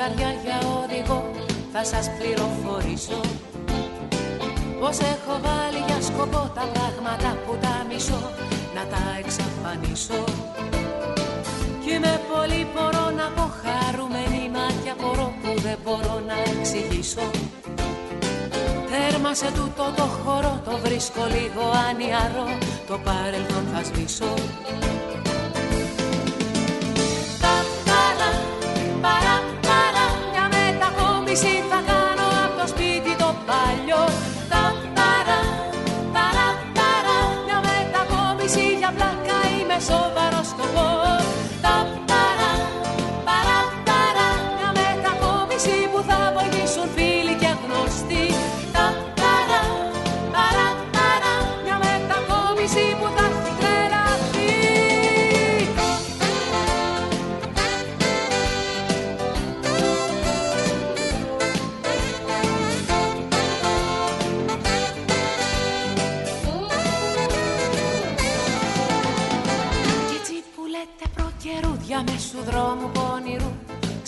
καρδιά για οδηγό θα σας πληροφορήσω. Πως έχω βάλει για σκοπό τα πράγματα που τα μισώ να τα εξαφανίσω. Κι είμαι πολύ μπορώ να πω χαρούμενη μάτια μπορώ που δεν μπορώ να εξηγήσω. Τέρμα σε τούτο το χώρο το βρίσκω λίγο ανιαρό το παρελθόν θα σβήσω ερώτηση θα κάνω από το σπίτι το παλιό. Τα παρά, παρά, παρά, μια μετακόμιση για πλάκα είμαι σοβαρή.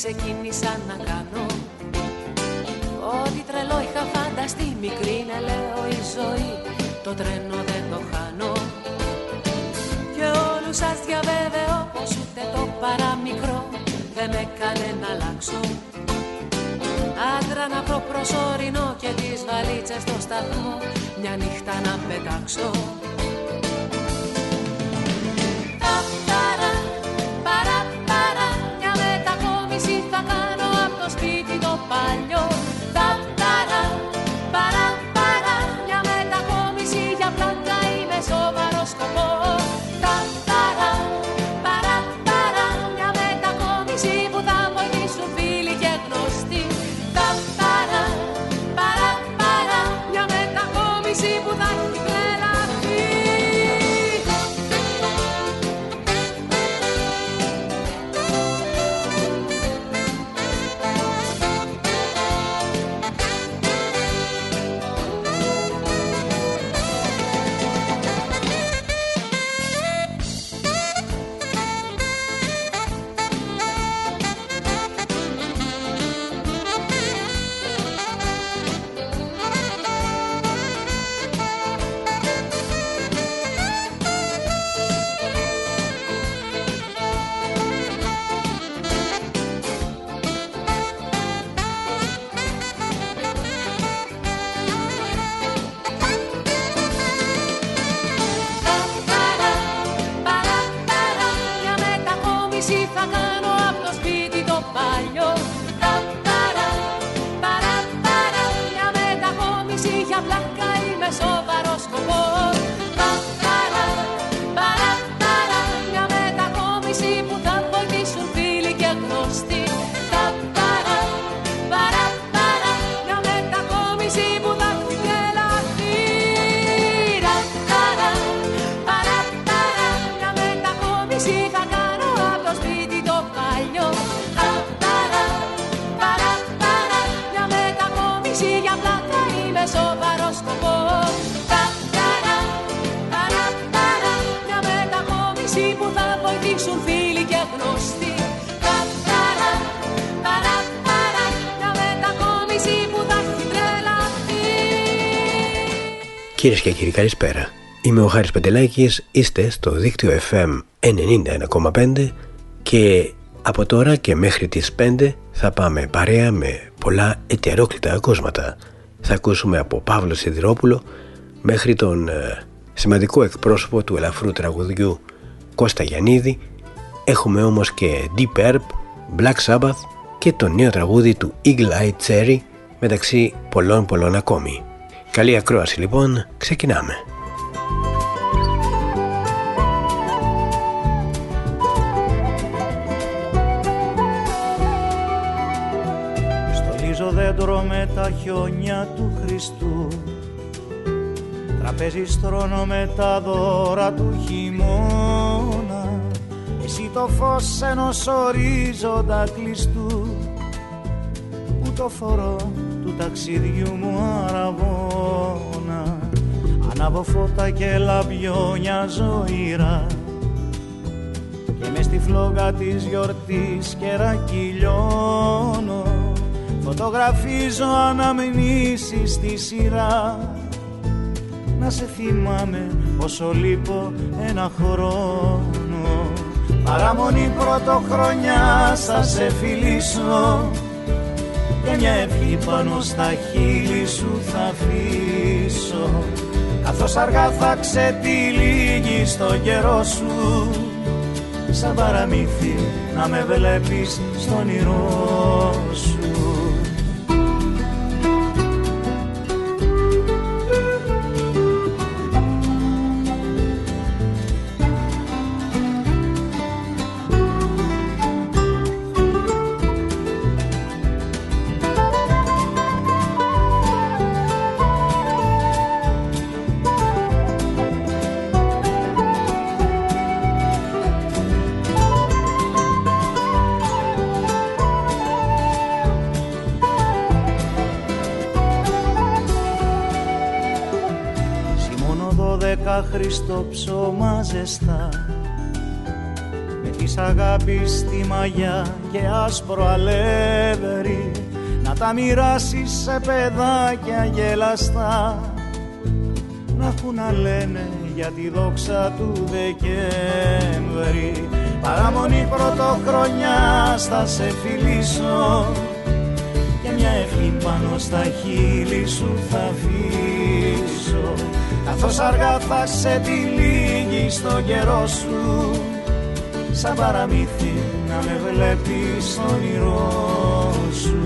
Ξεκίνησα να κάνω. Ό,τι τρελό είχα φανταστεί Μικρή είναι λέω η ζωή Το τρένο δεν το χάνω. Και όλους σας διαβεβαιώ Πως ούτε το παραμικρό Δεν με έκανε να αλλάξω. Άντρα να βρω προσωρινό Και τις βαλίτσες στο σταθμό Μια νύχτα να πετάξω Κυρίες και κύριοι, καλησπέρα. Είμαι ο Χάρης Πεντελάκης, είστε στο δίκτυο FM 91,5 και από τώρα και μέχρι τις 5 θα πάμε παρέα με πολλά ετερόκλητα ακούσματα. Θα ακούσουμε από Παύλο Σιδηρόπουλο μέχρι τον ε, σημαντικό εκπρόσωπο του ελαφρού τραγουδιού Κώστα Γιαννίδη. Έχουμε όμως και Deep Herb, Black Sabbath και το νέο τραγούδι του Eagle Eye Cherry μεταξύ πολλών πολλών ακόμη. Καλή ακρόαση λοιπόν, ξεκινάμε. Στολίζω δέντρο με τα χιόνια του Χριστού. Τραπέζι στρώνω με τα δώρα του χειμώνα. Εσύ το φως ενός ορίζοντα κλειστού Που το φορώ του ταξιδιού μου αραβώνα ανάβω φώτα και λαμπιόνια ζωήρα. Και μες στη φλόγα της γιορτής κερακυλιώνω Φωτογραφίζω αναμνήσεις στη σειρά. Να σε θυμάμαι όσο λείπω ένα χρόνο. Παραμονή πρωτοχρονιά θα σε φιλήσω Και μια ευχή πάνω στα χείλη σου θα αφήσω. Καθώς αργά θα ξετυλίγει στο καιρό σου Σαν παραμύθι να με βλέπεις στον όνειρό σου στο ψώμα ζεστά με της αγάπης τη μαγιά και άσπρο αλεύρι να τα μοιράσεις σε παιδάκια γελαστά. Να έχουν να λένε για τη δόξα του Δεκέμβρη παραμονή πρωτοχρονιά θα σε φιλήσω. Και μια ευχή πάνω στα χείλη σου θα αφήσω Καθώς αργά θα σε τυλίγει στο καιρό σου Σαν παραμύθι να με βλέπεις στο όνειρό σου.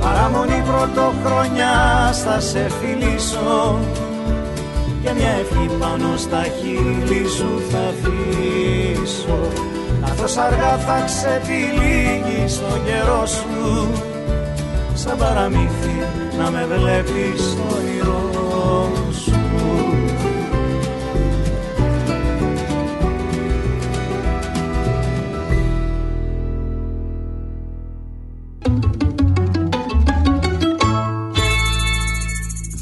Παραμονή πρωτοχρονιάς θα σε φιλήσω και μια ευχή πάνω στα χείλη σου θα αφήσω καθώς αργά θα ξετυλίγει στο καιρό σου σαν παραμύθι να με βλέπεις στο όνειρό σου.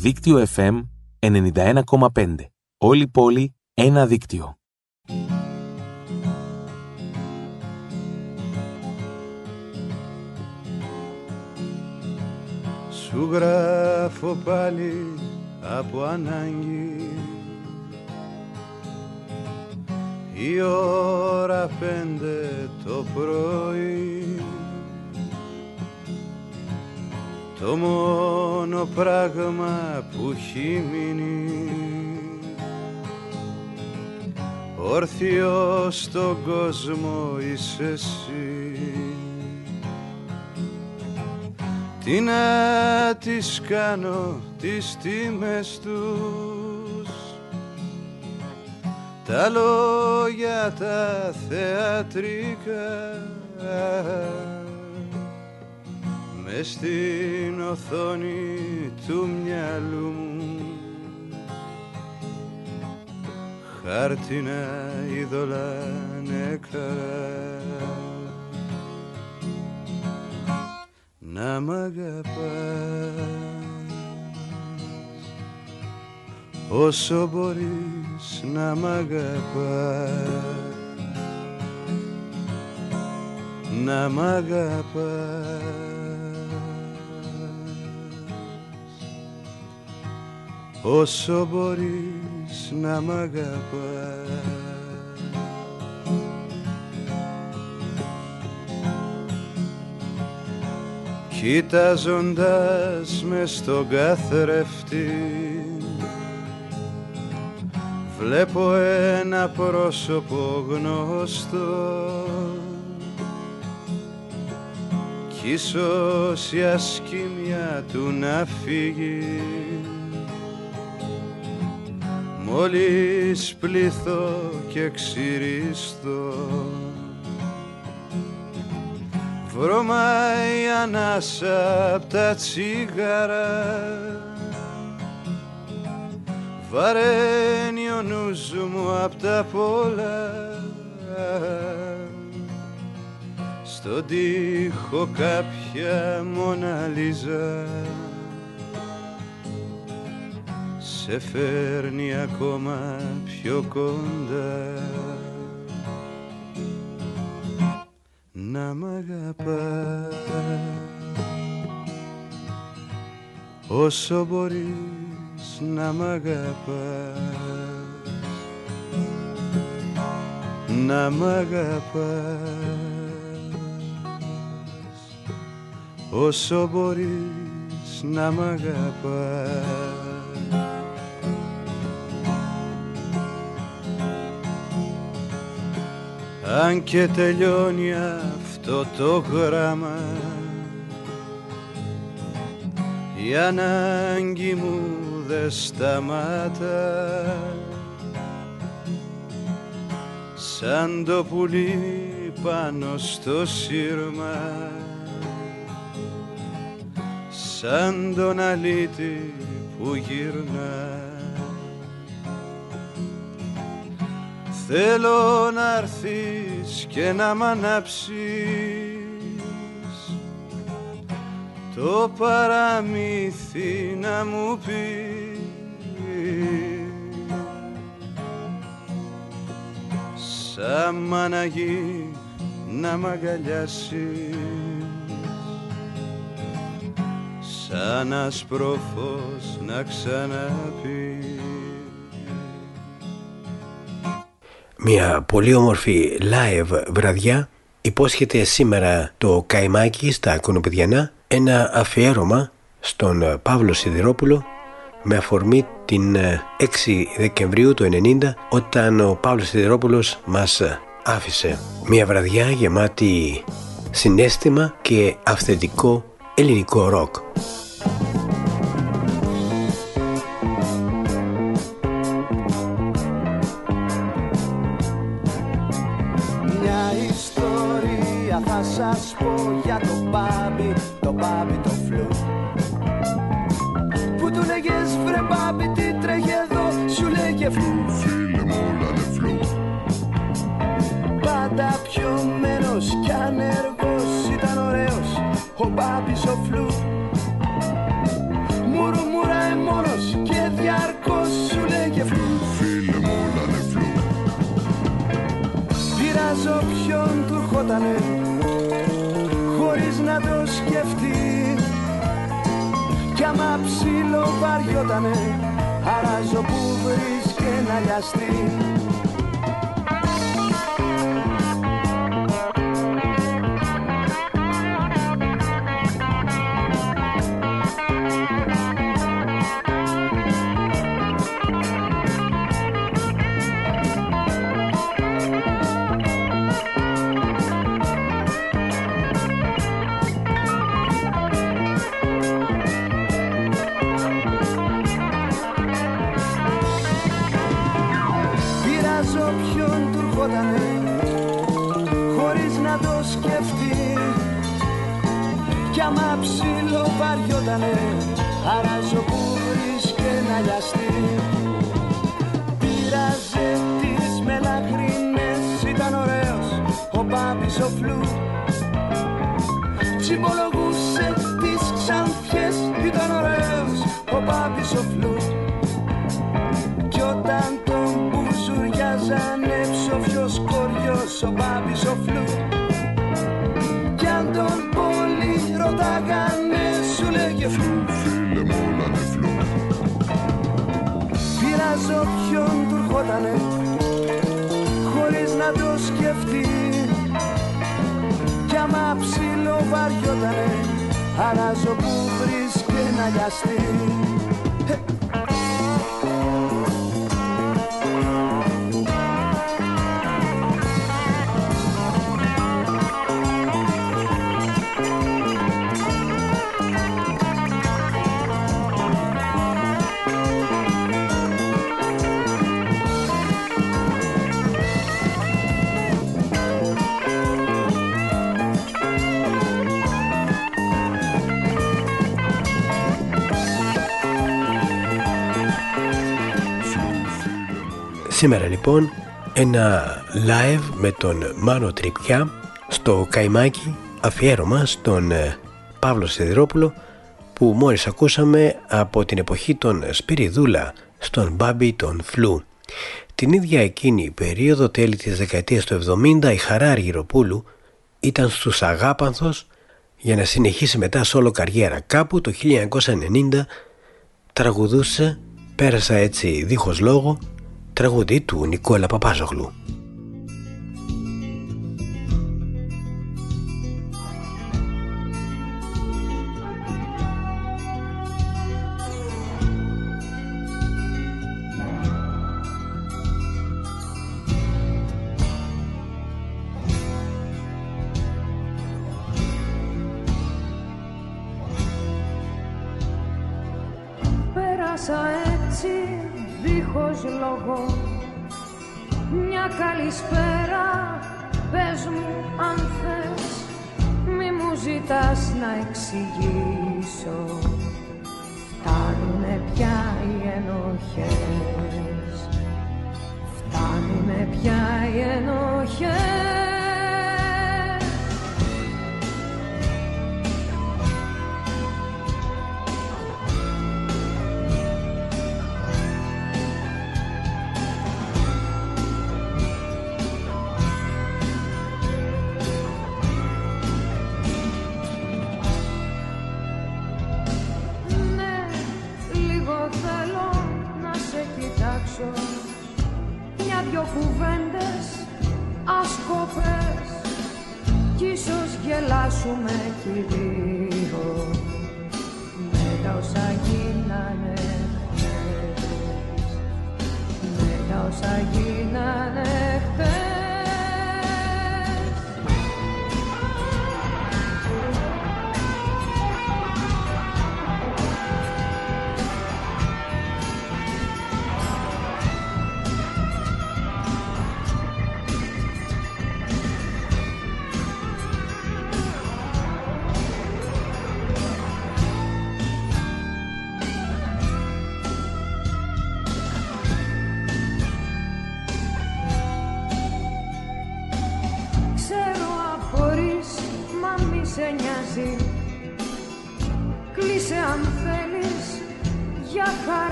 Δίκτυο FM 91,5. Όλη πόλη, ένα δίκτυο. Σου γράφω πάλι από ανάγκη η ώρα πέντε το πρωί το μόνο πράγμα που έχει μείνει. Όρθιο στον κόσμο είσαι εσύ. Τι να τις κάνω τις τιμές τους. Τα λόγια τα θεατρικά με στην οθόνη του μυαλού μου. Χάρτινα είδωλα νεκρά. Να μ' αγαπάς. Όσο μπορείς να μ' αγαπάς. Να μ' αγαπάς όσο μπορείς να μ' αγαπάς. Κοιτάζοντας με στον καθρέφτη Βλέπω ένα πρόσωπο γνωστό. Κι ίσως η ασκήμια του να φύγει μόλις πληθώ και ξυριστώ. Βρωμάει ανάσα απ' τα τσίγαρα. Βαραίνει ο νους μου απ' τα πολλά στον τοίχο κάποια μοναλίζα σε φέρνει ακόμα πιο κοντά. Να μ' αγαπάς. Όσο μπορείς να μ' αγαπάς. Να μ' αγαπάς. Όσο μπορείς να μ' αγαπάς αν και τελειώνει αυτό το γράμμα η ανάγκη μου δεν σταμάτα. Σαν το πουλί πάνω στο σύρμα σαν τον αλήτη που γυρνά Θέλω να έρθεις και να μ' ανάψεις. Το παραμύθι να μου πεις. Σαν μαναγή να μ' αγκαλιάσεις. Σαν άσπρο να ξαναπείς Μια πολύ όμορφη live βραδιά υπόσχεται σήμερα το Καϊμάκι στα Κονοπηδιανά ένα αφιέρωμα στον Παύλο Σιδηρόπουλο με αφορμή την 6 Δεκεμβρίου του 90 όταν ο Παύλος Σιδηρόπουλος μας άφησε μια βραδιά γεμάτη συνέστημα και αυθεντικό ελληνικό ροκ. Χωρίς άμα ψήλο βαριότανε αράζω που βρίσκε να λιαστεί Yeah. Χωρί χωρίς να το σκεφτεί. Κι άμα ψιλοβαριότανε αλλάζω που βρεις να λιαστεί. Σήμερα λοιπόν ένα live με τον Μάνο Τρυπιά στο Καϊμάκι αφιέρωμα στον ε, Παύλο Σιδηρόπουλο που μόλις ακούσαμε από την εποχή των Σπυριδούλα στον Μπάμπι των Φλού. Την ίδια εκείνη περίοδο τέλη της δεκαετίας του 70 η Χαρά Αργυροπούλου ήταν στους Αγάπανθος για να συνεχίσει μετά όλο καριέρα. Κάπου το 1990 τραγουδούσε, πέρασα έτσι δίχως λόγο, τραγουδί του Νικόλα Παπάζογλου. Και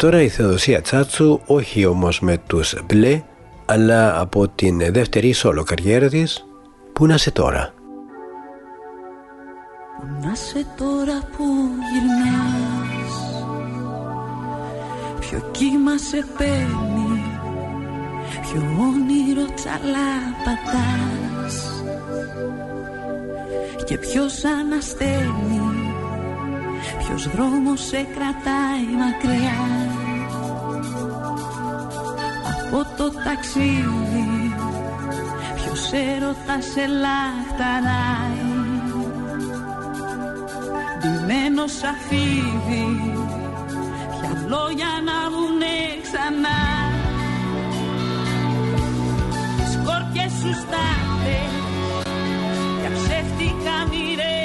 τώρα η Θεοδοσία Τσάτσου, όχι όμως με τους μπλε, αλλά από την δεύτερη σόλο καριέρα της, «Πού να σε τώρα». Πού να σε τώρα που γυρνάς Ποιο κύμα σε παίρνει Ποιο όνειρο τσαλάπατας Και ποιος αναστέλνει Ποιος δρόμος σε κρατάει μακριά Από το ταξίδι. Ποιος έρωτα σε λαχταράει Ντυμένος αφίδι Ποια λόγια να βγουνε ξανά. Σκόρπιες σου στάθες Για ψεύτικα μοιραία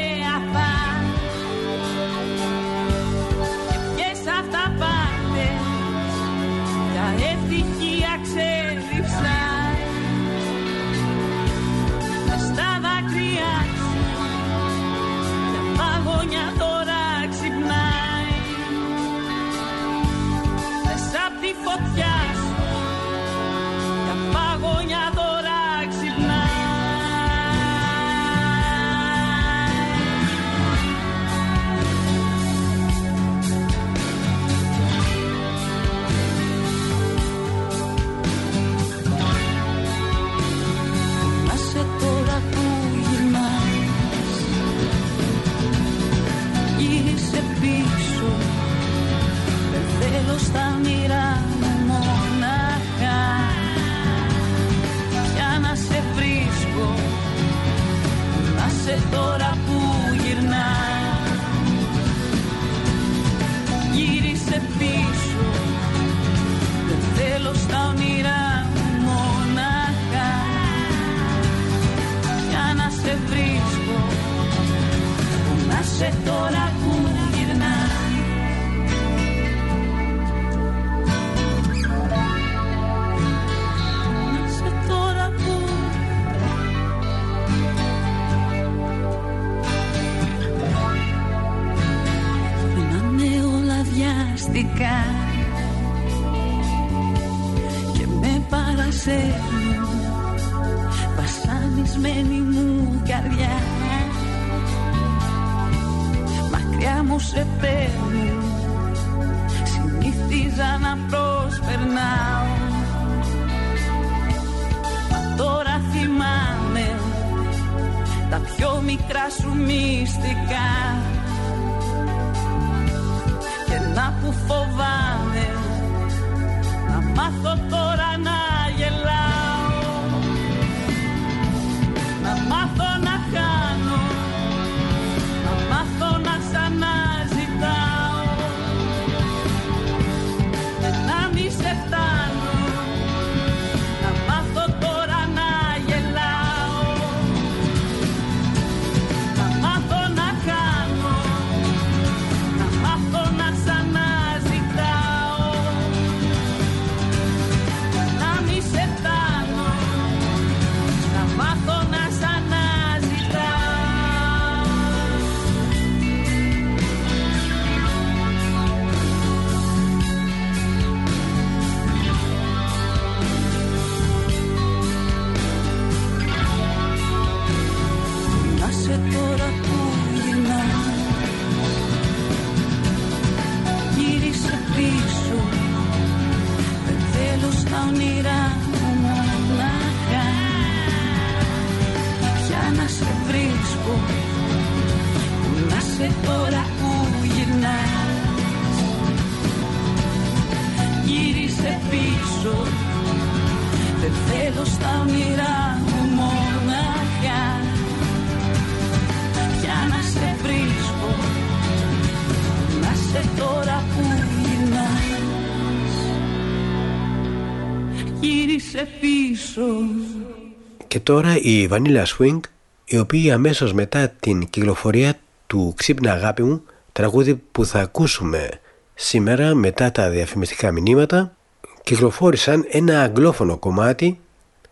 Και τώρα η Vanilla Swing, η οποία αμέσως μετά την κυκλοφορία του «Ξύπνα αγάπη μου», τραγούδι που θα ακούσουμε σήμερα μετά τα διαφημιστικά μηνύματα, κυκλοφόρησαν ένα αγγλόφωνο κομμάτι,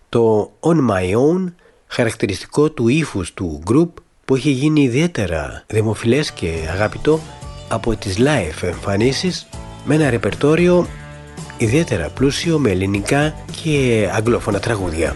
το «On My Own», χαρακτηριστικό του ύφους του group που έχει γίνει ιδιαίτερα δημοφιλές και αγαπητό από τις live εμφανίσεις με ένα ρεπερτόριο ιδιαίτερα πλούσιο με ελληνικά και αγγλόφωνα τραγούδια.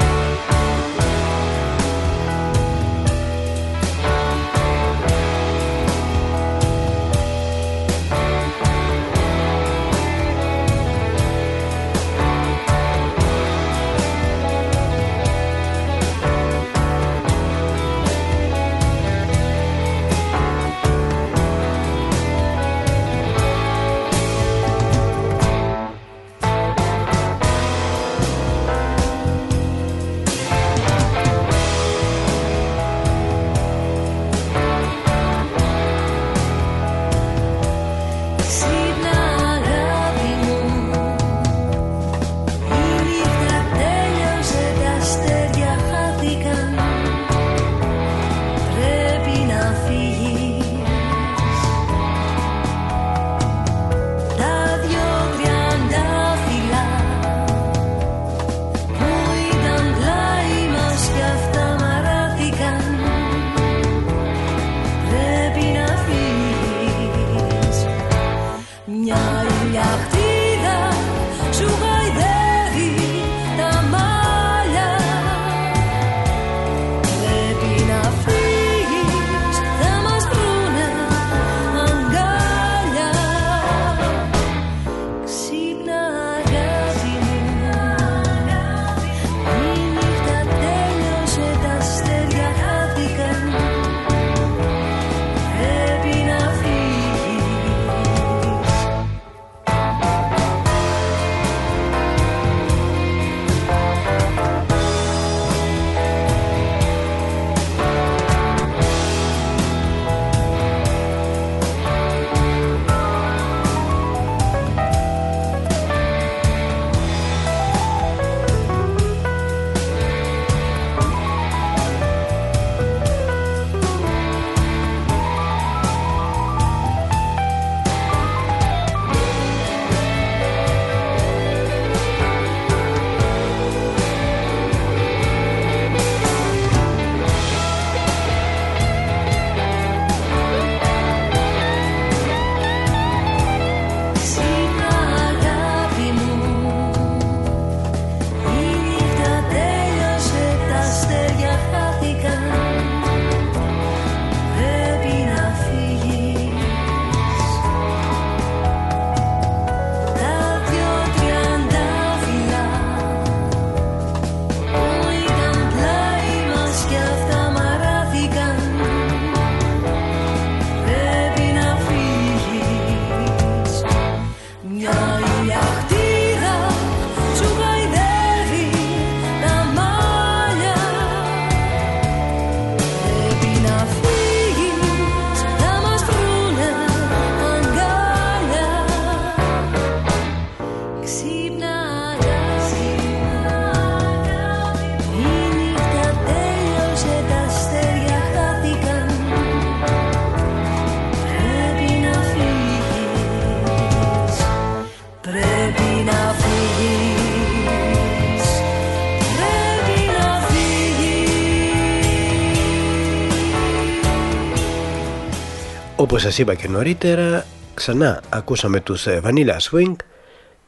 Όπως σας είπα και νωρίτερα, ξανά ακούσαμε τους ε, Vanilla Swing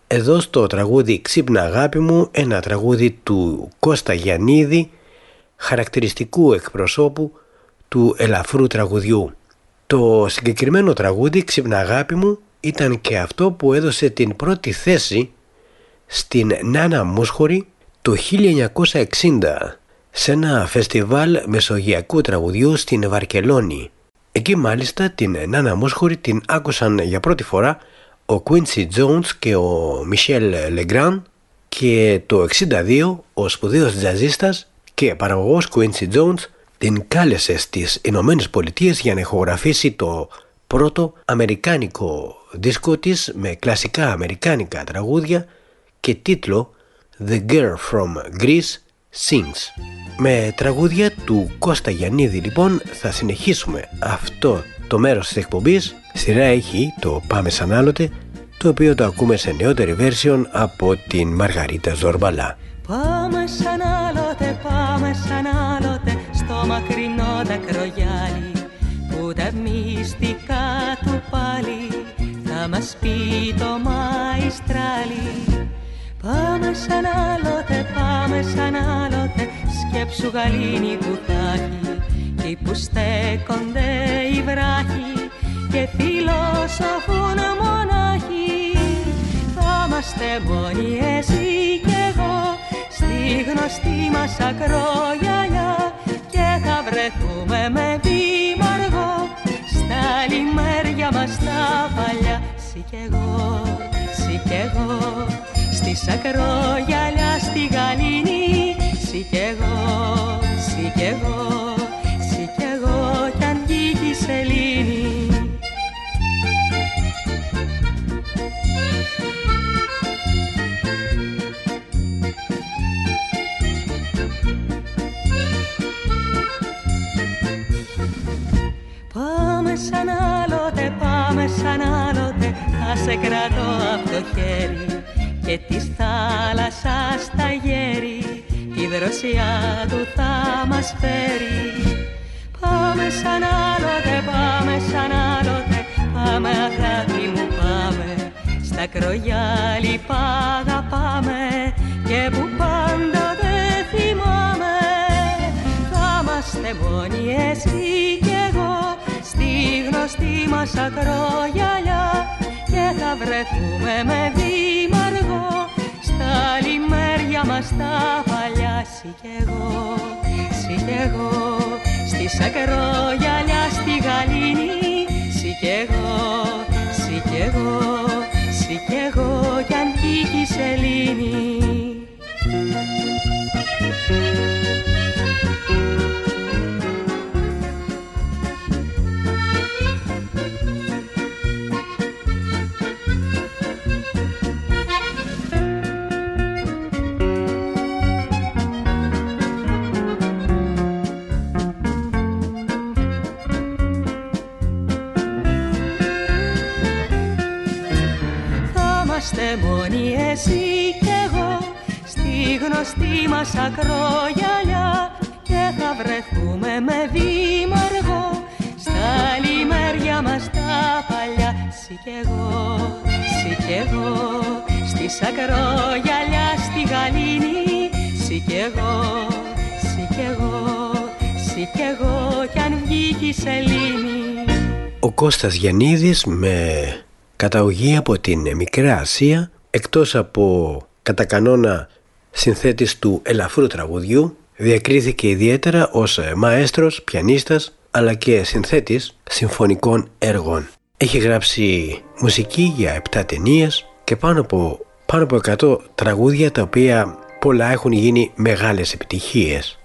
εδώ στο τραγούδι «Ξύπνα αγάπη μου», ένα τραγούδι του Κώστα Γιαννίδη, χαρακτηριστικού εκπροσώπου του ελαφρού τραγουδιού. Το συγκεκριμένο τραγούδι «Ξύπνα αγάπη μου» ήταν και αυτό που έδωσε την πρώτη θέση στην Νάνα Μούσχορη το 1960 σε ένα φεστιβάλ μεσογειακού τραγουδιού στην Βαρκελόνη. Εκεί μάλιστα την Νάνα Μόσχορη την άκουσαν για πρώτη φορά ο Quincy Jones και ο Michel Legrand και το 62 ο σπουδαίος τζαζίστας και παραγωγός Quincy Jones την κάλεσε στις Ηνωμένες Πολιτείες για να ηχογραφήσει το πρώτο αμερικάνικο δίσκο της με κλασικά αμερικάνικα τραγούδια και τίτλο The Girl from Greece Sings. Με τραγούδια του Κώστα Γιαννίδη λοιπόν θα συνεχίσουμε αυτό το μέρος της εκπομπής. Σειρά έχει το Πάμε σαν άλλοτε το οποίο το ακούμε σε νεότερη version από την Μαργαρίτα Ζορμπαλά. Πάμε σαν άλλοτε, πάμε σαν άλλοτε στο μακρινό δακρογιάλι που τα μυστικά του πάλι θα να μας πει το μαϊστράλι Πάμε σαν άλλοτε, πάμε σαν άλλοτε. Σκέψου γαλήνη που θα έχει Εκεί που στέκονται οι βράχοι Και φιλοσοφούν μονάχοι. Θα είμαστε μόνοι εσύ κι εγώ Στη γνωστή μας ακρογιαλιά Και θα βρεθούμε με βήμα αργό Στα λιμέρια μας τα παλιά Συ κι εγώ, συ κι εγώ Στη σακρογιαλιά στη γαλήνη. Συ κι εγώ, συ κι εγώ Συ κι εγώ κι αν βγει η σελήνη. Πάμε σαν άλλοτε, πάμε σαν άλλοτε. Θα σε κρατώ από το χέρι Και της θάλασσας τα γέρι Η δροσιά του θα μας φέρει. Πάμε σαν άλλοτε, πάμε σαν άλλοτε Πάμε αγάπη μου πάμε. Στα κρογιάλι πάμε Και που πάντα δεν θυμάμαι. Θα είμαστε μόνοι εσύ κι εγώ Στη γνωστή μας ακρογιαλιά Και θα βρεθούμε με βήμα αργό Στα λιμέρια μας τα παλιά Συ κι εγώ, συ κι εγώ Στη σακρογιαλιά στη γαλήνη. Συ κι εγώ, συ κι εγώ Συ κι εγώ κι αν τύχει η σελήνη γνωστή μας ακρογιαλιά Και θα βρεθούμε με βήμα αργό Στα λιμέρια μας τα παλιά Συ κι εγώ, συ κι εγώ. Στη σακρογιαλιά στη γαλήνη Συ κι εγώ, συ κι εγώ Συ κι εγώ. Κι αν βγήκε η σελήνη. Ο Κώστας Γιαννίδης με καταγωγή από την Μικρά Ασία εκτός από κατά κανόνα συνθέτης του ελαφρού τραγουδιού διακρίθηκε ιδιαίτερα ως μαέστρος, πιανίστας αλλά και συνθέτης συμφωνικών έργων. Έχει γράψει μουσική για 7 ταινίες και πάνω από, πάνω από 100 τραγούδια τα οποία πολλά έχουν γίνει μεγάλες επιτυχίες.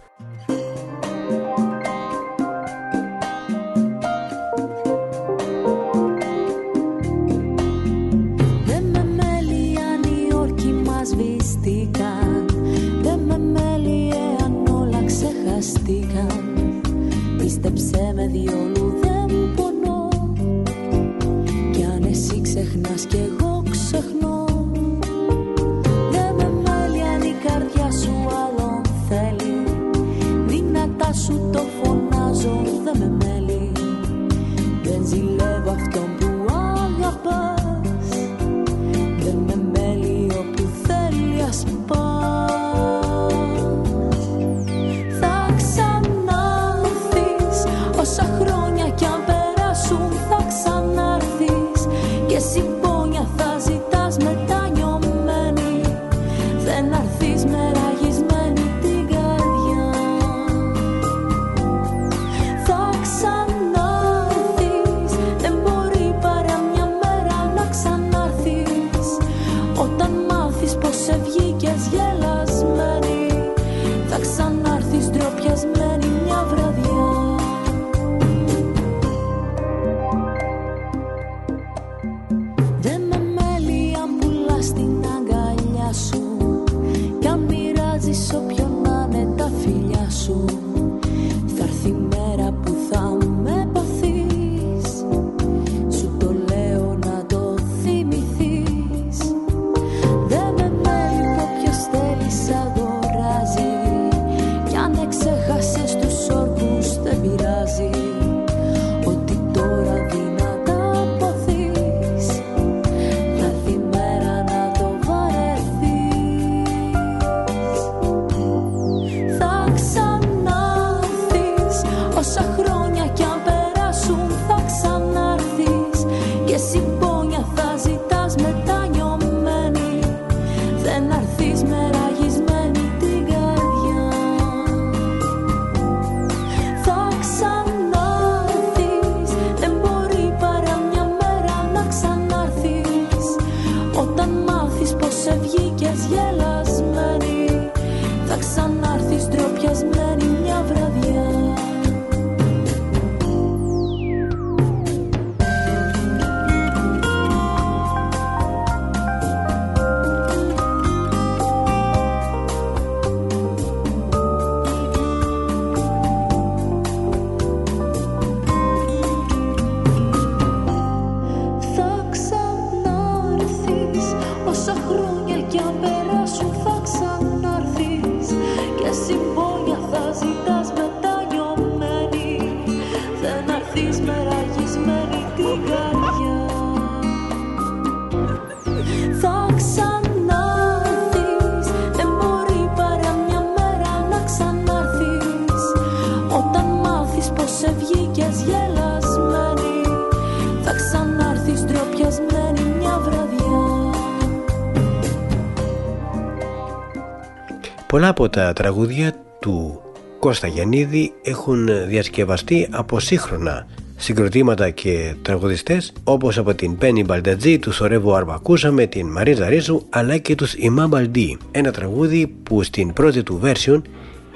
Πολλά από τα τραγούδια του Κώστα Γιαννίδη έχουν διασκευαστεί από σύγχρονα συγκροτήματα και τραγουδιστές όπως από την Πένι Μπαλτατζή, του Σορεύου Αρβακούσαμε, την Μαρίζα Ρίζου αλλά και τους Ημά Μπαλντή. Ένα τραγούδι που στην πρώτη του version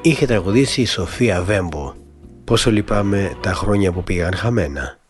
είχε τραγουδήσει η Σοφία Βέμπο. Πόσο λυπάμαι τα χρόνια που πήγαν χαμένα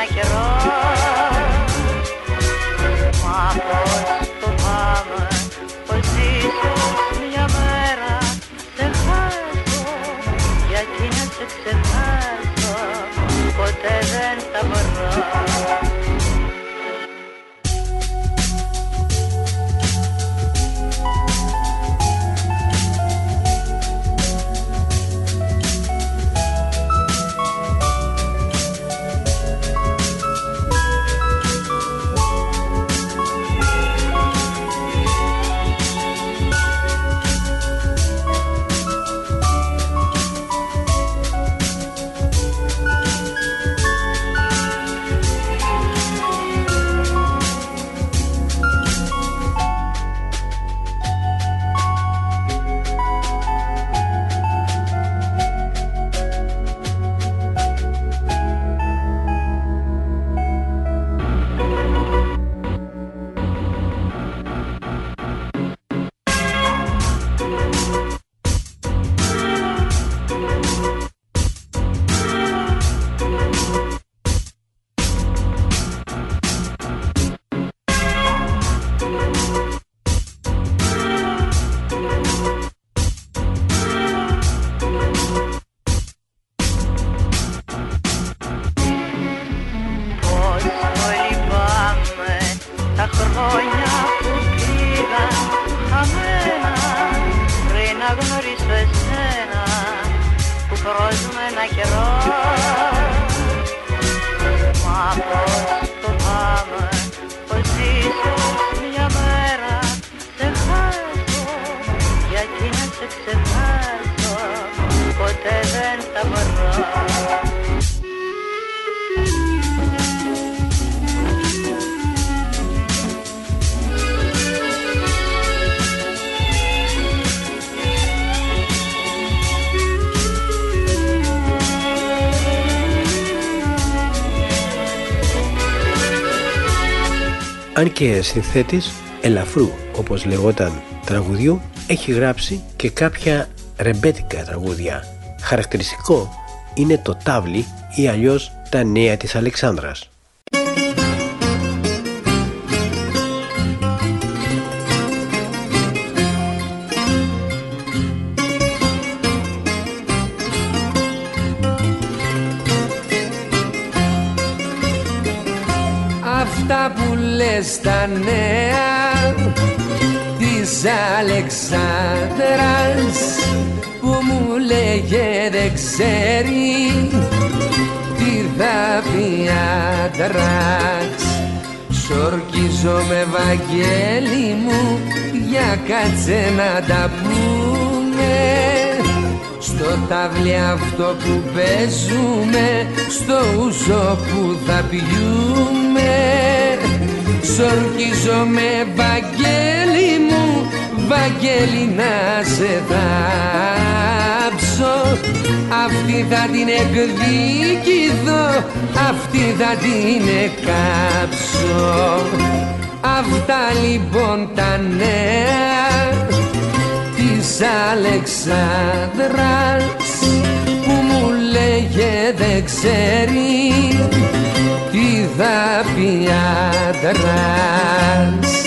Αν και συνθέτης ελαφρού όπως λεγόταν τραγουδιού έχει γράψει και κάποια ρεμπέτικα τραγούδια. Χαρακτηριστικό είναι το τάβλι ή αλλιώς τα νέα της Αλεξάνδρας. Τα νέα της Αλεξάνδρας που μου λέγε δεν ξέρει τι θα πει άντρας Σορκίζομαι Βαγγέλη μου για κάτσε να τα πούμε Στο ταυλί αυτό που παίζουμε στο ούζο που θα πιούμε Σορκίζομαι Βαγγέλη μου Βαγγέλη να σε θάψω. Αυτή θα την εκδικηθώ Αυτή θα την εκάψω. Αυτά λοιπόν τα νέα Της Αλεξάνδρας Που μου λέγε δεν ξέρει Τι θα πει άντρας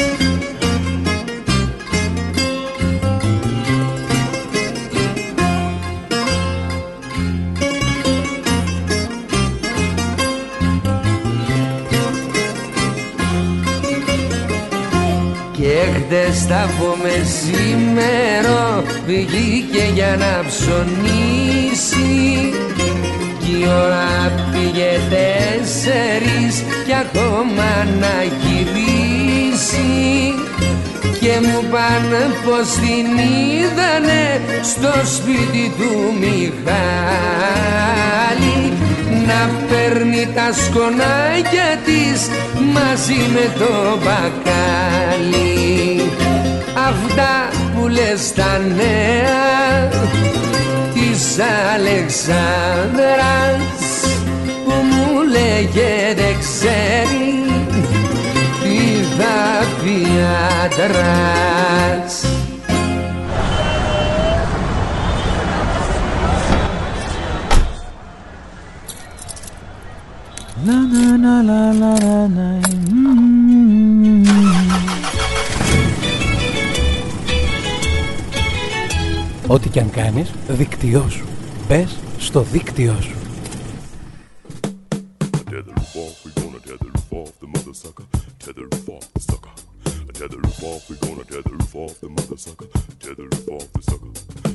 Και χτες τα από μεσήμερο βγήκε για να ψωνίσει. Κι η ώρα πήγε τέσσερις κι ακόμα να γυρίσει. Και μου πάνε πως την είδανε στο σπίτι του Μιχάλη. Να παίρνει τα σκονάκια της μαζί με το μπακάλι. Αυτά που λες τα νέα της Αλεξάνδρας που μου λέγε δεν ξέρει τι θα πει άντρας La la la la la la la. Ό,τι και αν κάνεις, δίκτυό σου. Μπες στο δίκτυό σου. Tether roof off, we gonna tether roof off the mother sucker. Tether roof off the sucker.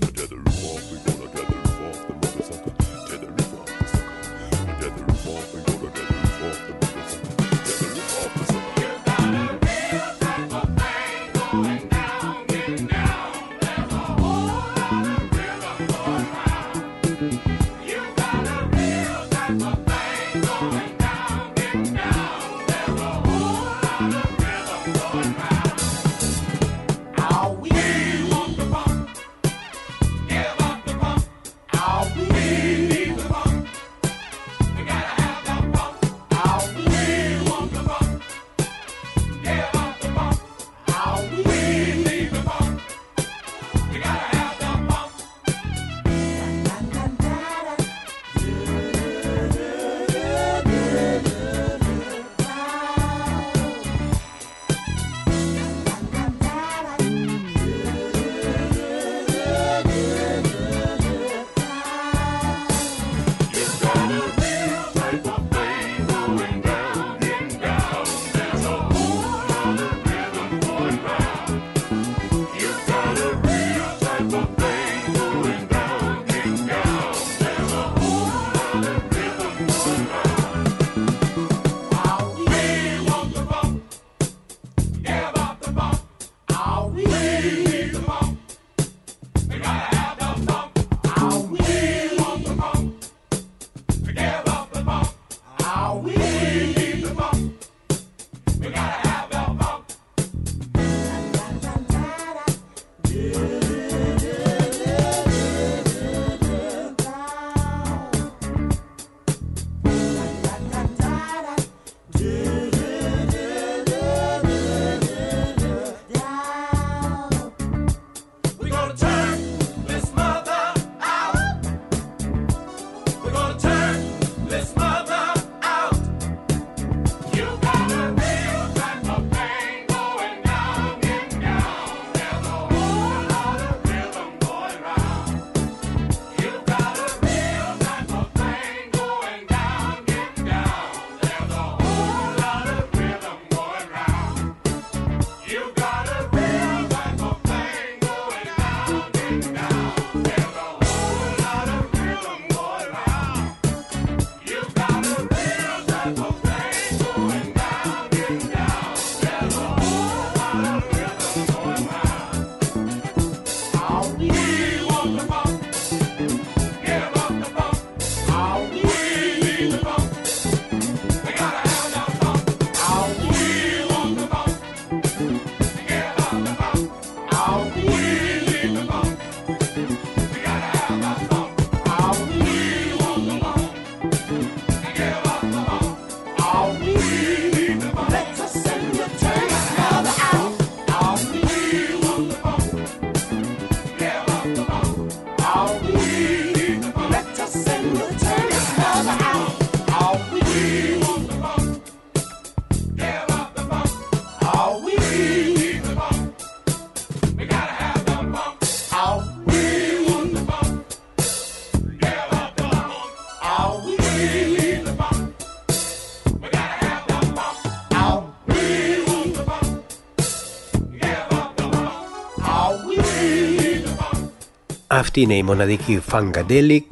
Αυτή είναι η μοναδική Funkadelic,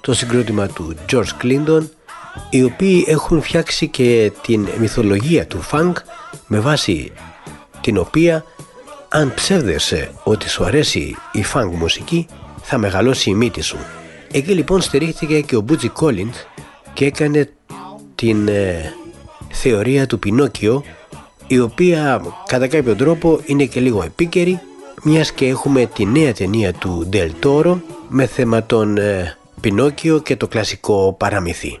το συγκρότημα του George Clinton, οι οποίοι έχουν φτιάξει και την μυθολογία του funk με βάση την οποία αν ψεύδεσαι ότι σου αρέσει η funk μουσική θα μεγαλώσει η μύτη σου. Εκεί λοιπόν στηρίχθηκε και ο Μπούτζι Κόλιντς και έκανε την ε, θεωρία του Πινόκιο η οποία κατά κάποιο τρόπο είναι και λίγο επίκαιρη μιας και έχουμε τη νέα ταινία του Ντελ Τόρο με θέμα τον ε, Πινόκιο και το κλασικό παραμυθί.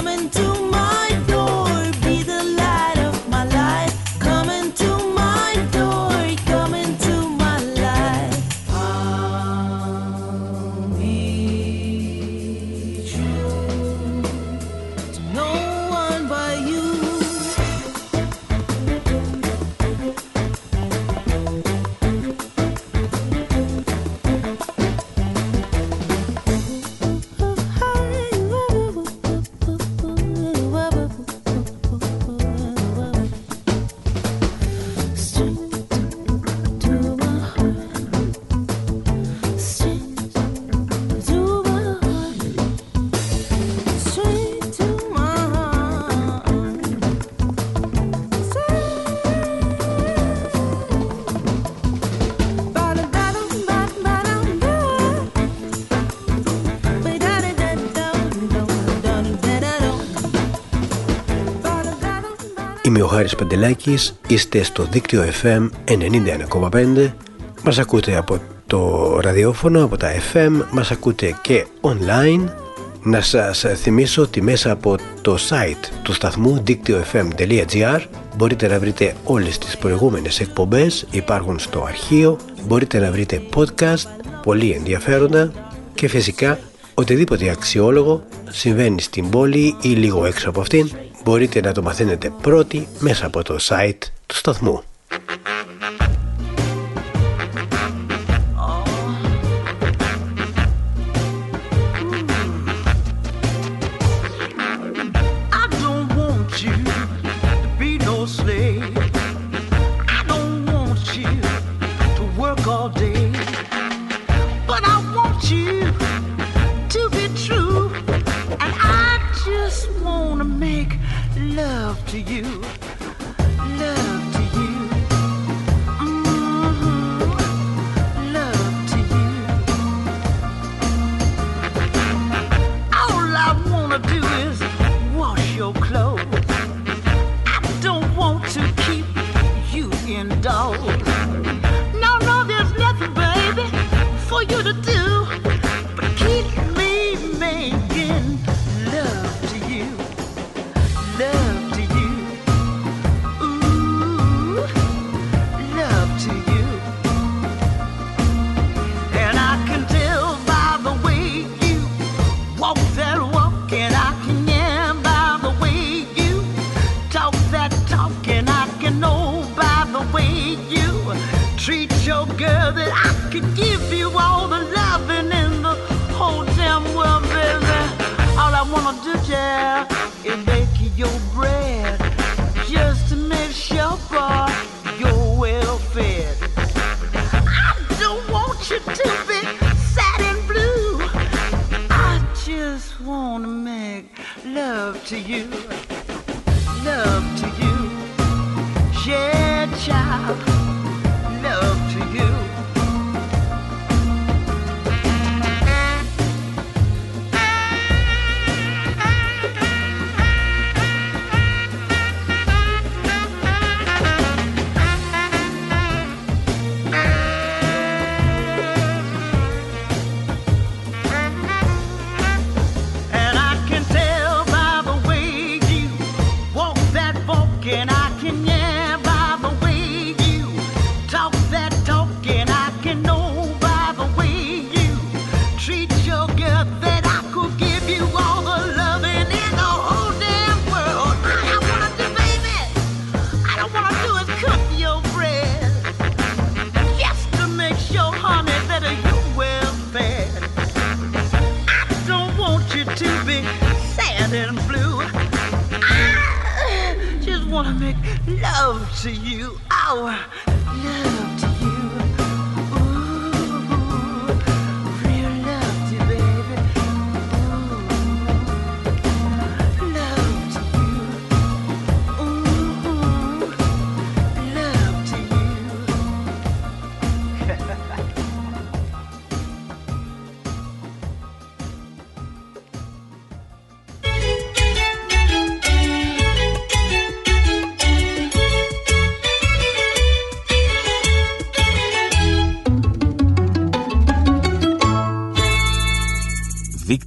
coming to Χάρης Παντελάκης, είστε στο δίκτυο FM 91,5, μας ακούτε από το ραδιόφωνο, από τα FM, μας ακούτε και online. Να σας θυμίσω ότι μέσα από το site του σταθμού δίκτυοfm.gr μπορείτε να βρείτε όλες τις προηγούμενες εκπομπές, υπάρχουν στο αρχείο, μπορείτε να βρείτε podcast, πολύ ενδιαφέροντα και φυσικά οτιδήποτε αξιόλογο συμβαίνει στην πόλη ή λίγο έξω από αυτήν μπορείτε να το μαθαίνετε πρώτοι μέσα από το site του σταθμού.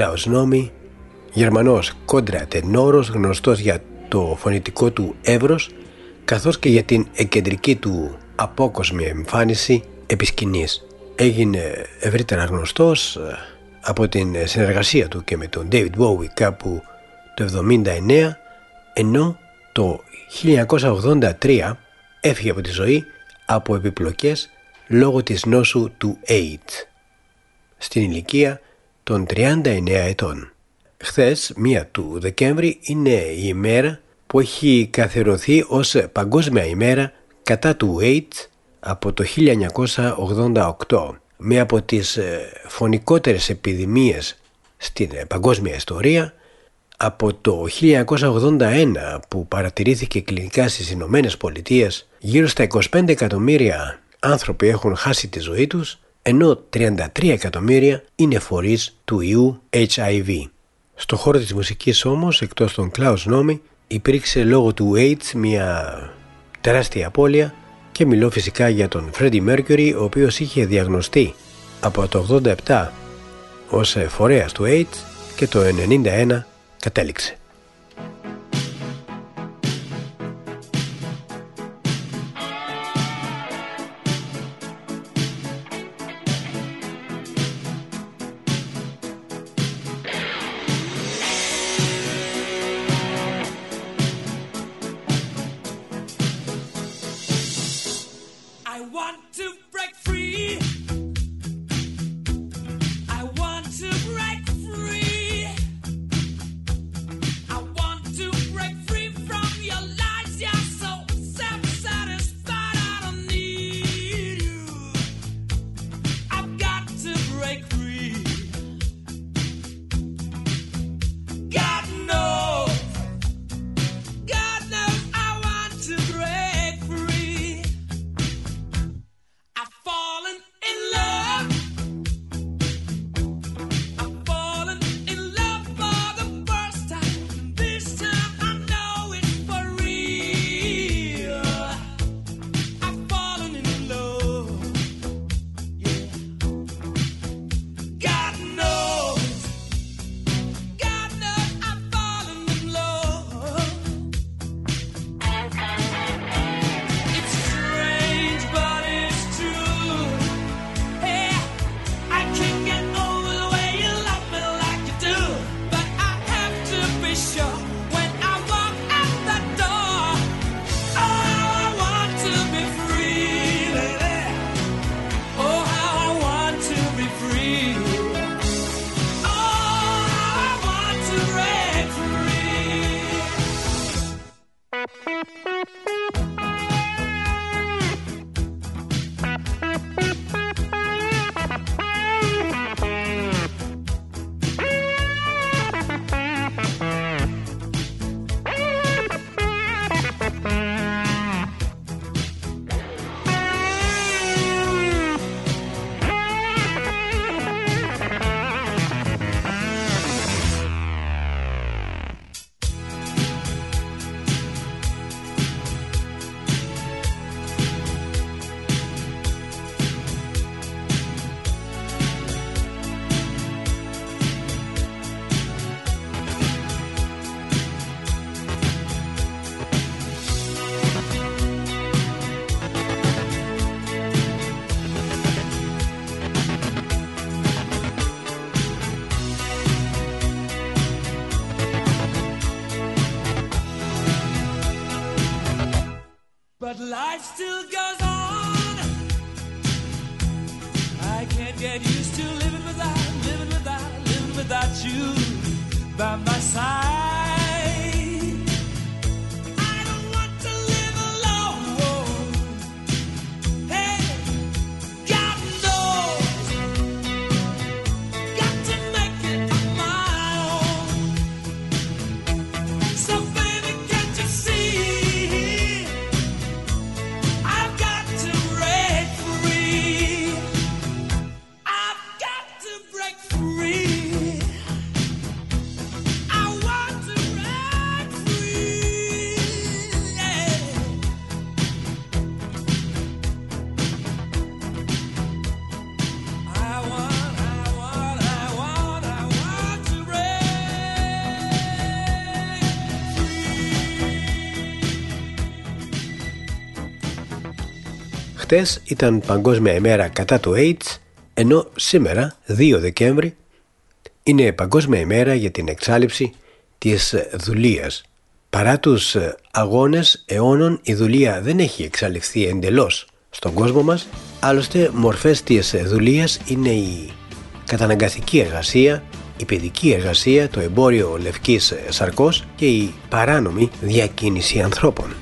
Κλάους Νόμι, Γερμανός κόντρα τενόρος γνωστός για το φωνητικό του εύρος καθώς και για την εκκεντρική του απόκοσμη εμφάνιση επισκηνής. Έγινε ευρύτερα γνωστός ε, από την συνεργασία του και με τον David Bowie κάπου το 79 ενώ το 1983 έφυγε από τη ζωή από επιπλοκές λόγω της νόσου του AIDS στην ηλικία των 39 ετών. Χθες, μία του Δεκέμβρη, είναι η ημέρα που έχει καθερωθεί ως Παγκόσμια ημέρα κατά του AIDS από το 1988. Μία από τις ε, φωνικότερες επιδημίες στην ε, παγκόσμια ιστορία από το 1981 που παρατηρήθηκε κλινικά στις Ηνωμένες Πολιτείες γύρω στα 25 εκατομμύρια άνθρωποι έχουν χάσει τη ζωή τους ενώ 33 εκατομμύρια είναι φορείς του ιού HIV. Στο χώρο της μουσικής όμως, εκτός των Klaus Νόμι, υπήρξε λόγω του AIDS μια τεράστια απώλεια και μιλώ φυσικά για τον Freddie Mercury, ο οποίος είχε διαγνωστεί από το 87 ως φορέας του AIDS και το 91 κατέληξε. still got. χτες ήταν Παγκόσμια ημέρα κατά του AIDS, ενώ σήμερα, 2 Δεκέμβρη, είναι Παγκόσμια ημέρα για την εξάλληψη της δουλείας. Παρά τους αγώνες αιώνων, η δουλεία δεν έχει εξαλειφθεί εντελώς στον κόσμο μας. Άλλωστε, μορφές της δουλείας είναι η καταναγκαστική εργασία, η παιδική εργασία, το εμπόριο λευκής σαρκός και η παράνομη διακίνηση ανθρώπων.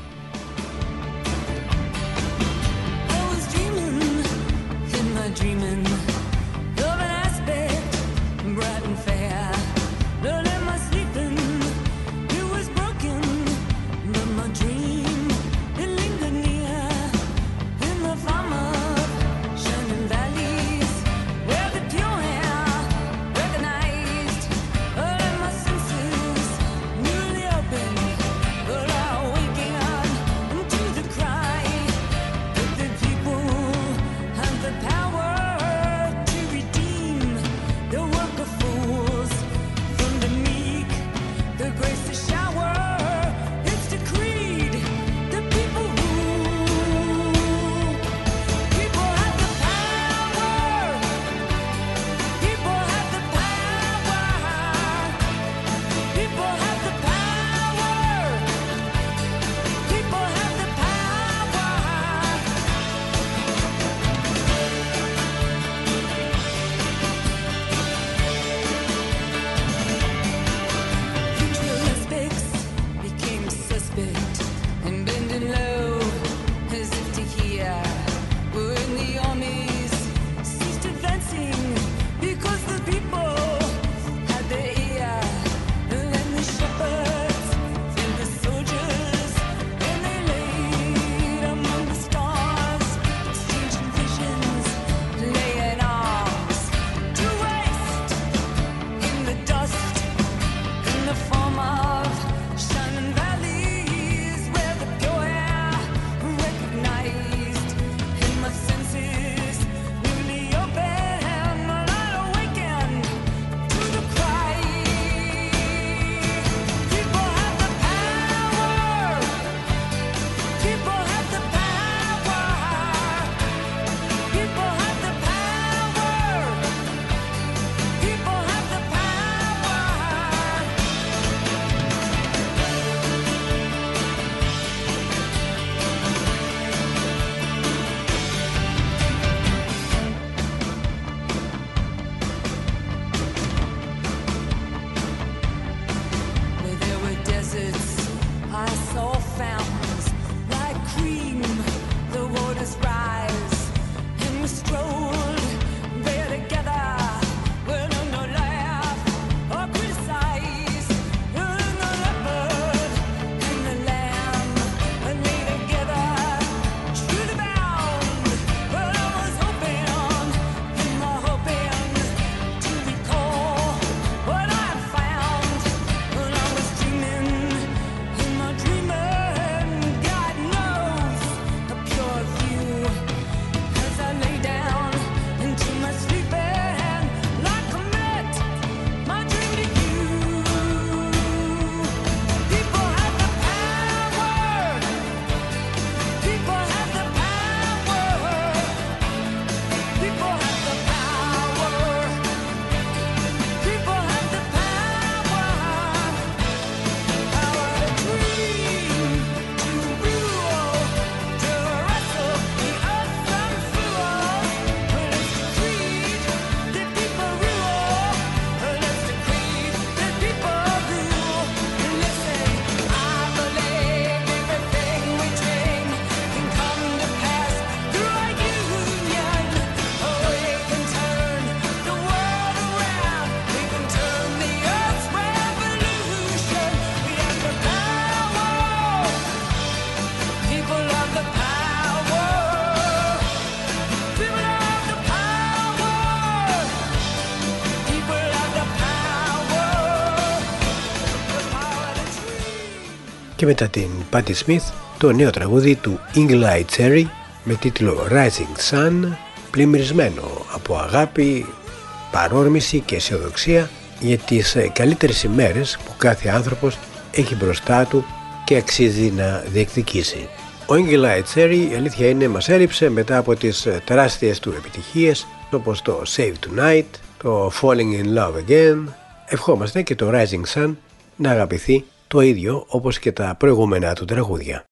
μετά την Patti Smith το νέο τραγούδι του Inglai Cherry με τίτλο Rising Sun πλημμυρισμένο από αγάπη, παρόρμηση και αισιοδοξία για τις ε, καλύτερες ημέρες που κάθε άνθρωπος έχει μπροστά του και αξίζει να διεκδικήσει. Ο Άγγελα Τσέρι η αλήθεια είναι, μας έλειψε μετά από τις ε, τεράστιες του επιτυχίες όπως το Save Tonight, το Falling in Love Again. Ευχόμαστε και το Rising Sun να αγαπηθεί το ίδιο όπως και τα προηγούμενα του τραγούδια.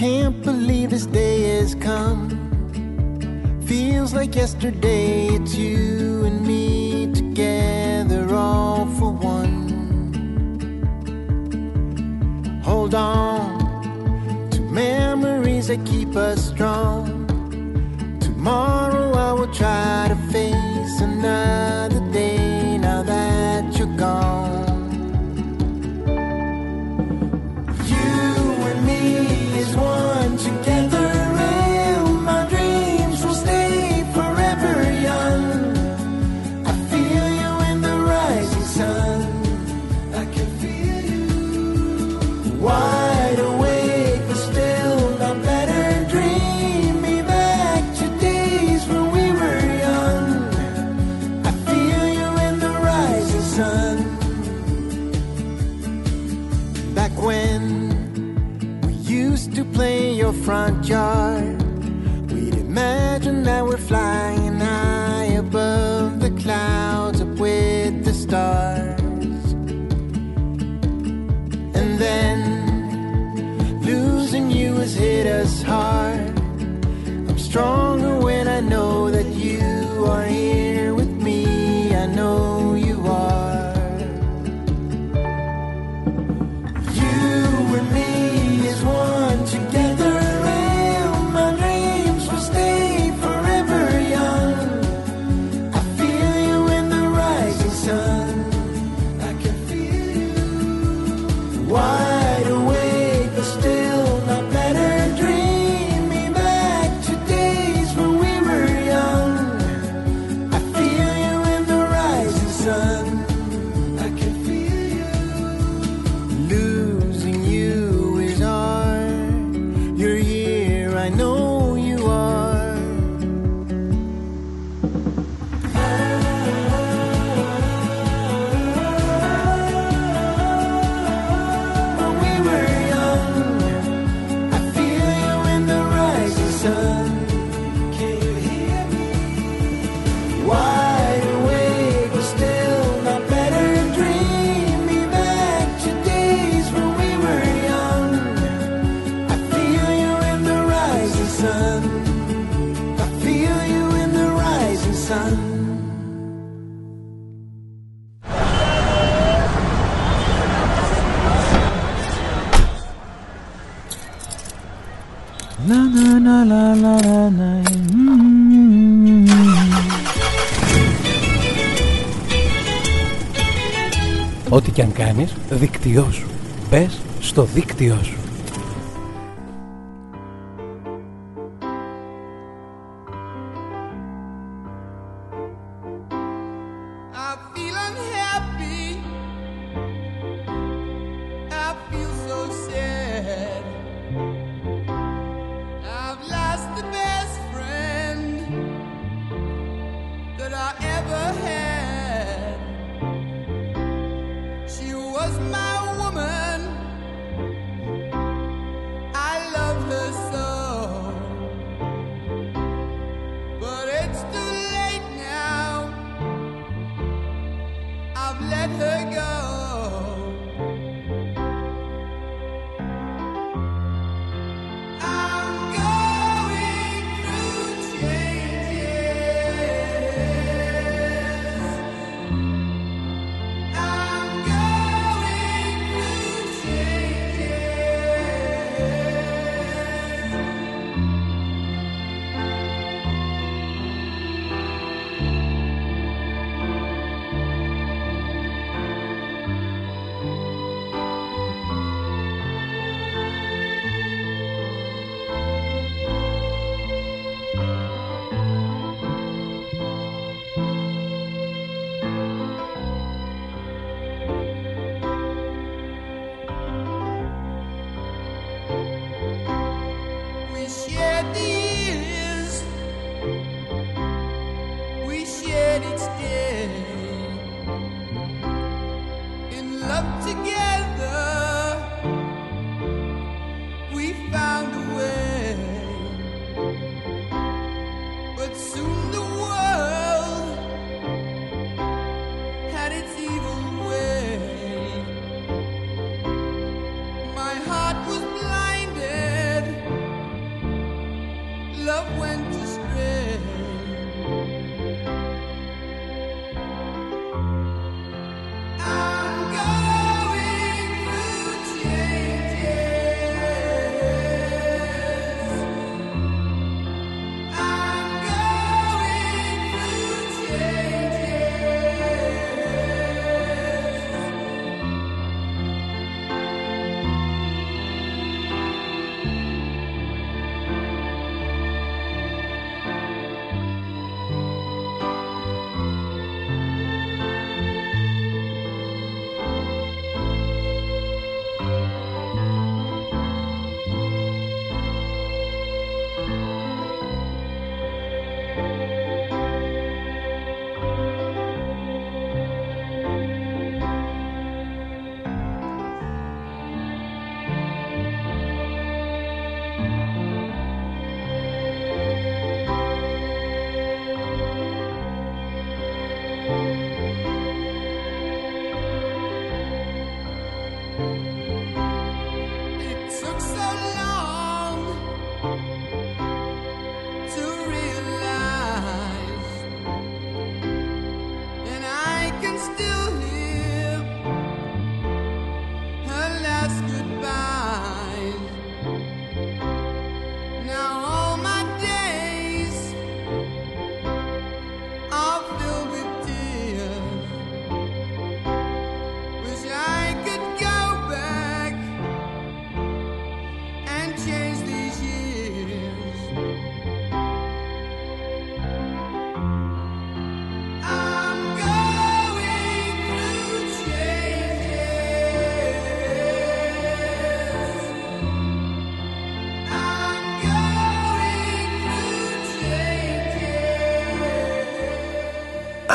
Can't believe this day has come. Feels like yesterday, it's you and me together, all for one. hold on to memories that keep us strong. Tomorrow I will try to face another. job. Ό,τι και αν κάνεις, δίκτυό σου. Μπες στο δίκτυό σου.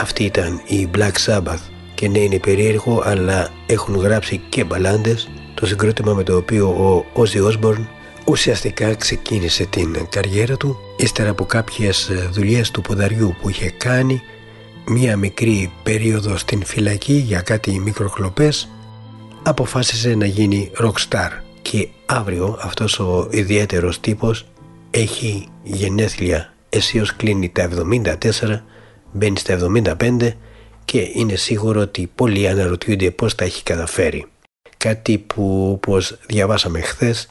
Αυτή ήταν η Black Sabbath και ναι είναι περίεργο αλλά έχουν γράψει και μπαλάντες. Το συγκρότημα με το οποίο ο Ozzy Osbourne ουσιαστικά ξεκίνησε την καριέρα του ύστερα από κάποιες δουλειές του ποδαριού που είχε κάνει μία μικρή περίοδο στην φυλακή για κάτι μικροκλοπές αποφάσισε να γίνει rockstar. Και αύριο αυτός ο ιδιαίτερος τύπος έχει γενέθλια αισίως κλείνει τα 74 μπαίνει στα 75 και είναι σίγουρο ότι πολλοί αναρωτιούνται πώς τα έχει καταφέρει. Κάτι που όπως διαβάσαμε χθες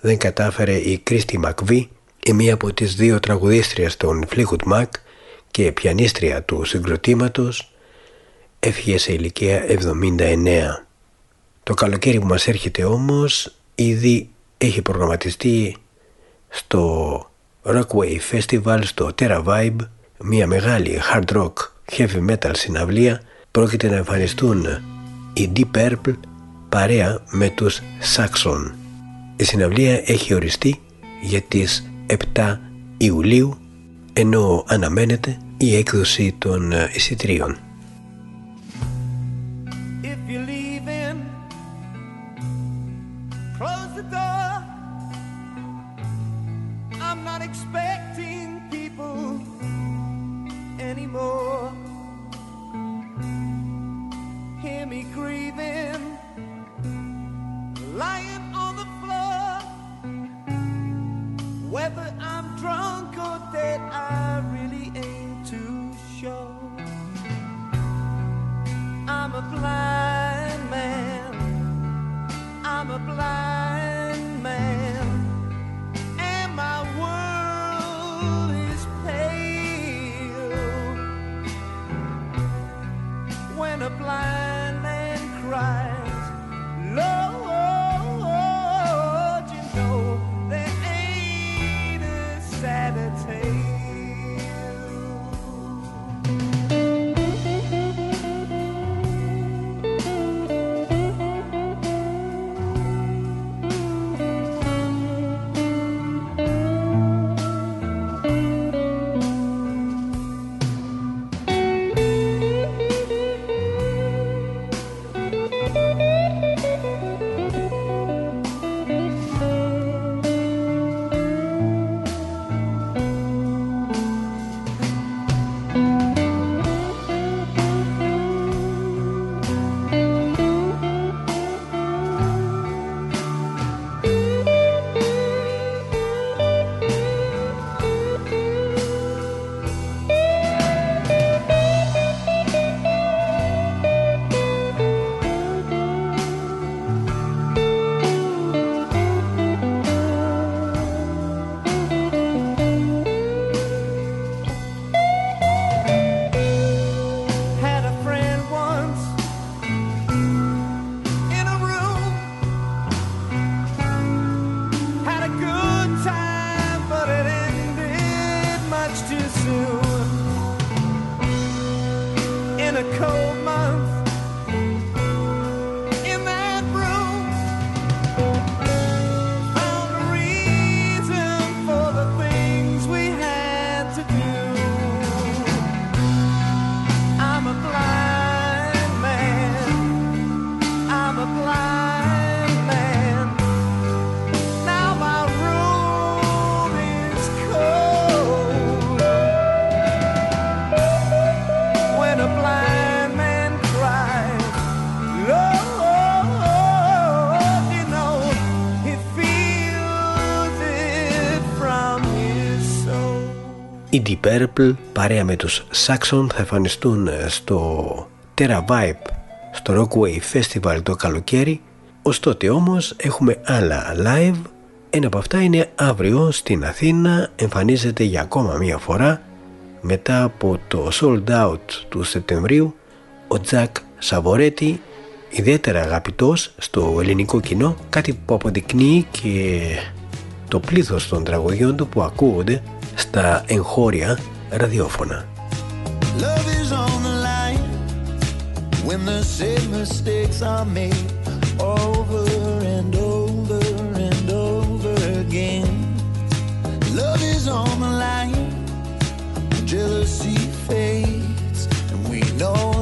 δεν κατάφερε η Κρίστη Μακβί η μία από τις δύο τραγουδίστριες των Fleetwood Mac και πιανίστρια του συγκροτήματος έφυγε σε ηλικία 79 το καλοκαίρι που μας έρχεται όμως ήδη έχει προγραμματιστεί στο Rockway Festival στο Terra Vibe μια μεγάλη hard rock heavy metal συναυλία πρόκειται να εμφανιστούν οι Deep Purple παρέα με τους Saxon. Η συναυλία έχει οριστεί για τις 7 Ιουλίου ενώ αναμένεται η έκδοση των εισιτηρίων. Whether I'm drunk or dead, I really aim to show. I'm a blind man. I'm a blind man. And my world is pale. When a blind Deep Purple παρέα με τους Saxon θα εμφανιστούν στο Terra Vibe στο Rockway Festival το καλοκαίρι. Ως τότε όμως έχουμε άλλα live. Ένα από αυτά είναι αύριο στην Αθήνα. Εμφανίζεται για ακόμα μία φορά μετά από το sold out του Σεπτεμβρίου ο Τζακ Σαβορέτη ιδιαίτερα αγαπητός στο ελληνικό κοινό. Κάτι που αποδεικνύει και το πλήθος των τραγωδιών του που ακούγονται esta enjoria radiófona. Love is on the line when the mistakes are made. Love is on the line, jealousy fades, and we know.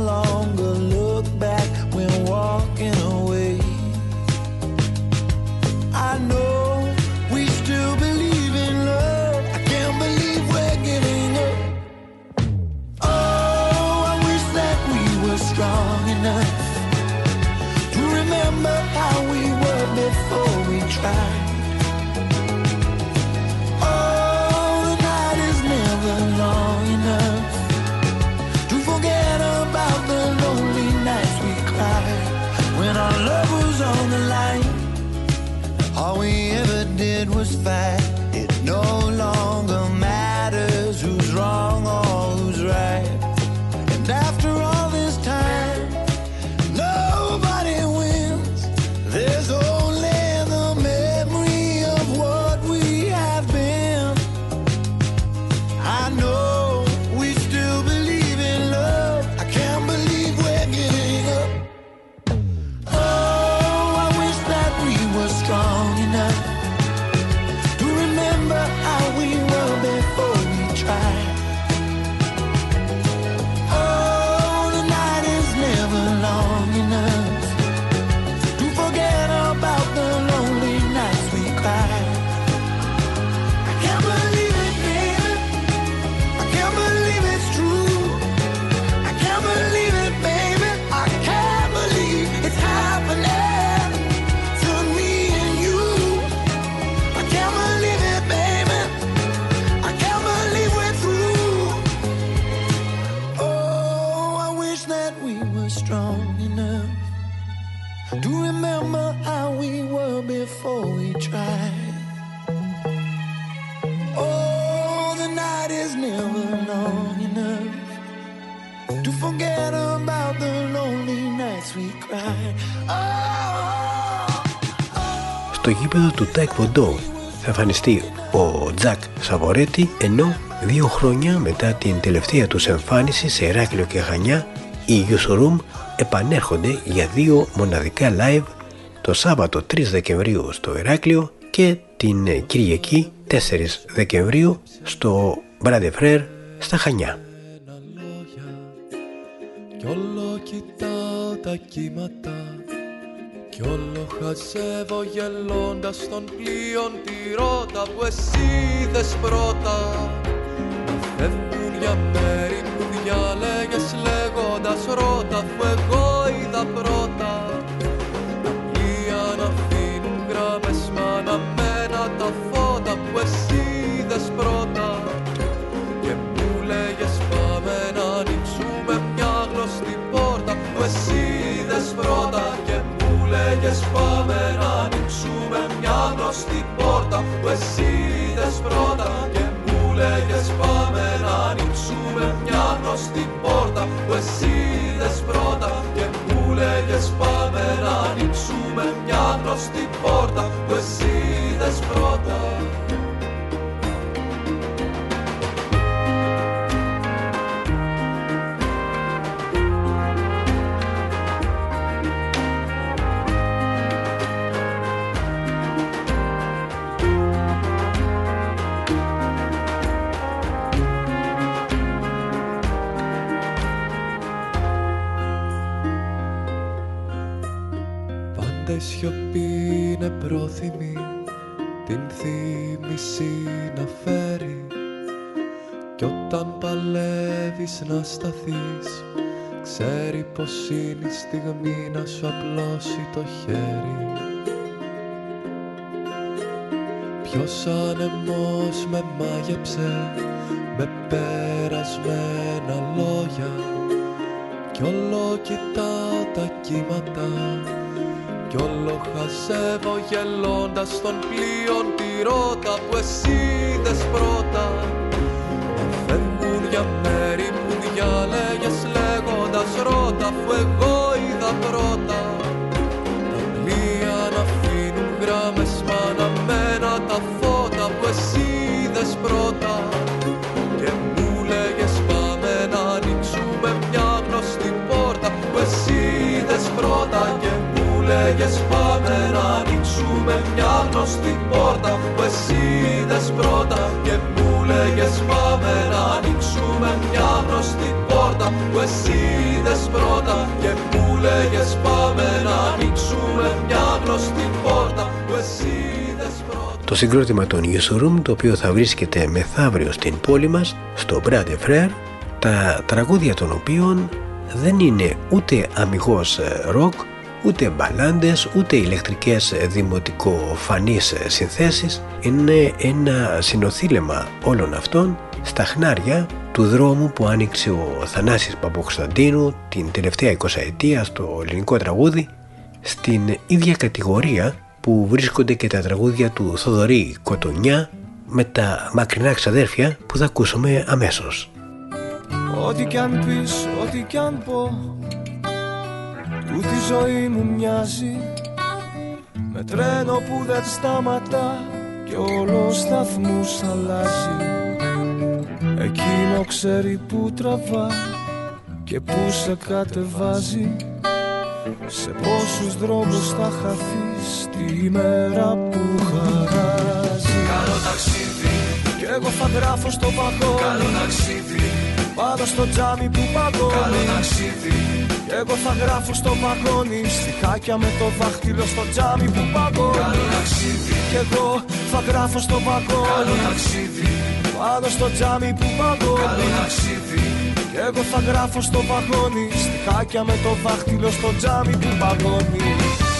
Γήπεδο του Taekwondo θα εμφανιστεί ο Τζακ Σαβορέτη ενώ δύο χρόνια μετά την τελευταία τους εμφάνιση σε Εράκλειο και Χανιά οι Yusurum επανέρχονται για δύο μοναδικά live το Σάββατο 3 Δεκεμβρίου στο Εράκλειο και την Κυριακή 4 Δεκεμβρίου στο Μπράντε Φρέρ στα Χανιά. Κι όλο κοιτάω τα κύματα Κι όλο χαζεύω γελώντας των πλοίων τη ρότα που εσύ είδες πρώτα. Να φεύγουν για μέρη που διάλεγες λέγοντας ρότα αφού εγώ είδα πρώτα πόρτα που εσύ είδες πρώτα και μου λέγες πάμε να ανοίξουμε μια γνωστή πόρτα που εσύ είδες πρώτα και μου λέγες πάμε να ανοίξουμε μια γνωστή πόρτα που εσύ είδες πρώτα Πάντα η σιωπή είναι πρόθυμη την θύμηση να φέρει. Κι όταν παλεύεις να σταθείς ξέρει πως είναι η στιγμή να σου απλώσει το χέρι. Ποιος άνεμος με μάγεψε με περασμένα λόγια. Κι όλο κοιτάω τα κύματα κι όλο χαζεύω γελώντας στον πλοίον τη ρότα που εσύ είδες πρώτα. Να φεύγουν για μέρη που διάλεγες λέγοντας ρώτα αφού εγώ είδα πρώτα λέγες πάμε να ανοίξουμε μια γνωστή πόρτα που εσύ είδες πρώτα. Και μου λέγες πάμε να ανοίξουμε μια γνωστή πόρτα που εσύ είδες πρώτα και μου λέγες πάμε να ανοίξουμε μια γνωστή πόρτα που εσύ είδες πρώτα Το συγκρότημα των Room, το οποίο θα βρίσκεται μεθαύριο στην πόλη μας, στο Brade Frère, τα τραγούδια των οποίων δεν είναι ούτε αμυγός ε, ροκ, ούτε μπαλάντες, ούτε ηλεκτρικές ε, δημοτικοφανείς ε, συνθέσεις. Είναι ένα συνοθήλεμα όλων αυτών στα χνάρια του δρόμου που άνοιξε ο Θανάσης Παποκοσταντίνου την τελευταία 20 ετία στο ελληνικό τραγούδι στην ίδια κατηγορία που βρίσκονται και τα τραγούδια του Θοδωρή Κοτονιά με τα μακρινά ξαδέρφια που θα ακούσουμε αμέσως. Ό,τι κι αν πεις, ό,τι κι αν πω Τούτη η ζωή μου μοιάζει. Με τρένο που δεν σταματά Και όλο σταθμούς αλλάζει. Εκείνο ξέρει που τραβά Και που σε κατεβάζει. Σε πόσους δρόμους θα χαθείς Τη μέρα που χαράζει. Καλό ταξίδι, Κι εγώ θα γράφω στο βαγόνι καλό ταξίδι, Πάνω στο τζάμι που καλό παγώνει ταξίδι, Κι εγώ θα γράφω στο βαγόνι Στιχάκια με το δάχτυλο στο τζάμι που παγώνεις. Καλό ταξίδι, Κι εγώ θα γράφω στο καλό βαγόνι ταξίδι, Πάνω στο τζάμι που καλό παγώνει ταξίδι, Κι εγώ θα γράφω στο βαγόνι Στιχάκια με το δάχτυλο στο τζάμι που παγώνεις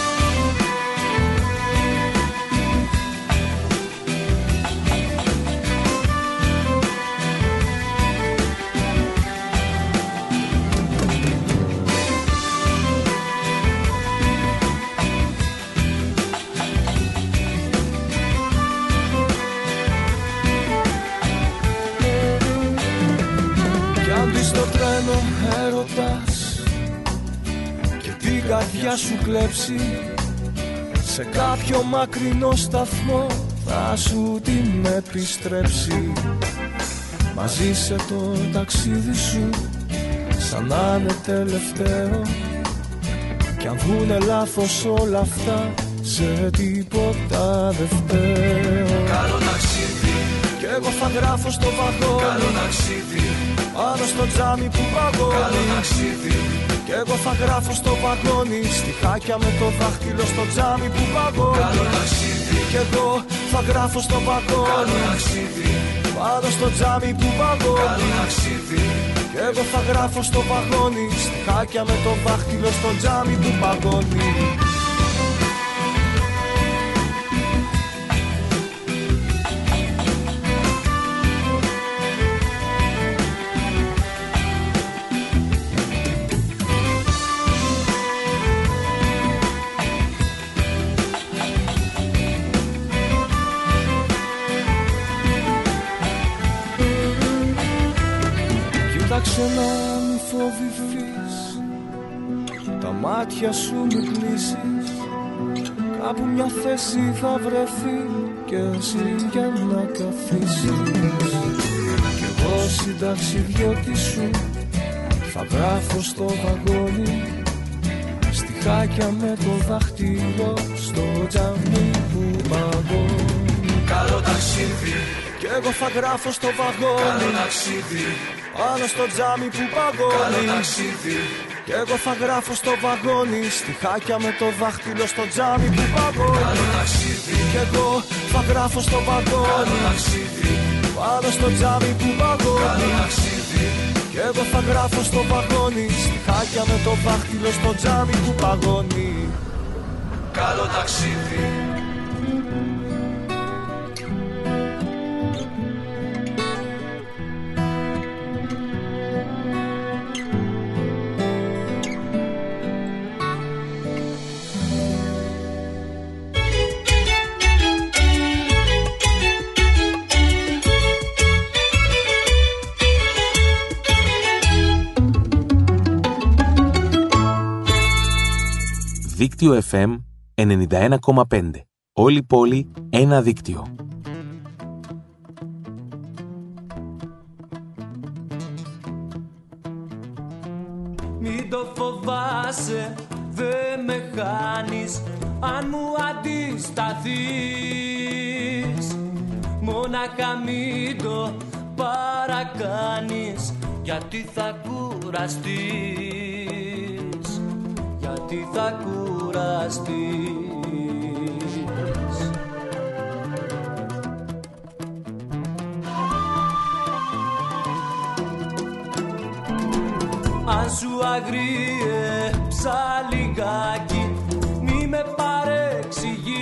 καρδιά σου κλέψει Σε κάποιο μακρινό σταθμό Θα σου την επιστρέψει. Μαζί σε το ταξίδι σου Σαν να είναι τελευταίο. Κι αν βγουνε λάθος όλα αυτά Σε τίποτα δεν φταίω. Καλό ταξίδι, Κι εγώ θα γράφω στο καλό βαγόνι ταξίδι, Πάνω στο τζάμι που καλό παγώνει ταξίδι, Κι εγώ θα γράφω στο βαγόνι Στιχάκια με το δάχτυλο στο τζάμι που καλό παγώνει ταξίδι, Κι εγώ θα γράφω στο καλό βαγόνι ταξίδι, Πάνω στο τζάμι που καλό παγώνει ταξίδι, Κι εγώ θα γράφω στο βαγόνι Στιχάκια με το δάχτυλο στο τζάμι που παγώνει μάτια σου μη κλείσεις Κάπου μια θέση θα βρεθεί Και εσύ για να καθίσεις. Κι εγώ συνταξιδιώτη σου Θα γράφω στο βαγόνι. Στιχάκια με το δάχτυλο Στο τζαμί που παγώνει καλό ταξίδι, Κι εγώ θα γράφω στο καλό βαγόνι ταξίδι, Πάνω στο τζάμι που καλό παγώνει ταξίδι, Κι εγώ θα γράφω στο βαγόνι Στιχάκια με το δάχτυλο στο τζάμι που παγώνει. Κι εγώ θα γράφω στο βαγόνι Πάνω στο τζάμι που παγώνει. Κι εγώ θα γράφω στο βαγόνι Στιχάκια με το δάχτυλο στο τζάμι που παγώνει. Καλό ταξίδι Δίκτυο FM 91,5. Όλη η πόλη, ένα δίκτυο. Μην το φοβάσαι, δε με χάνεις αν μου αντισταθείς Μόνακα μην το παρακάνεις γιατί θα κουραστείς Γιατί θα κουραστείς. Αν σου αγρίεψα λιγάκι μη με παρεξηγείς.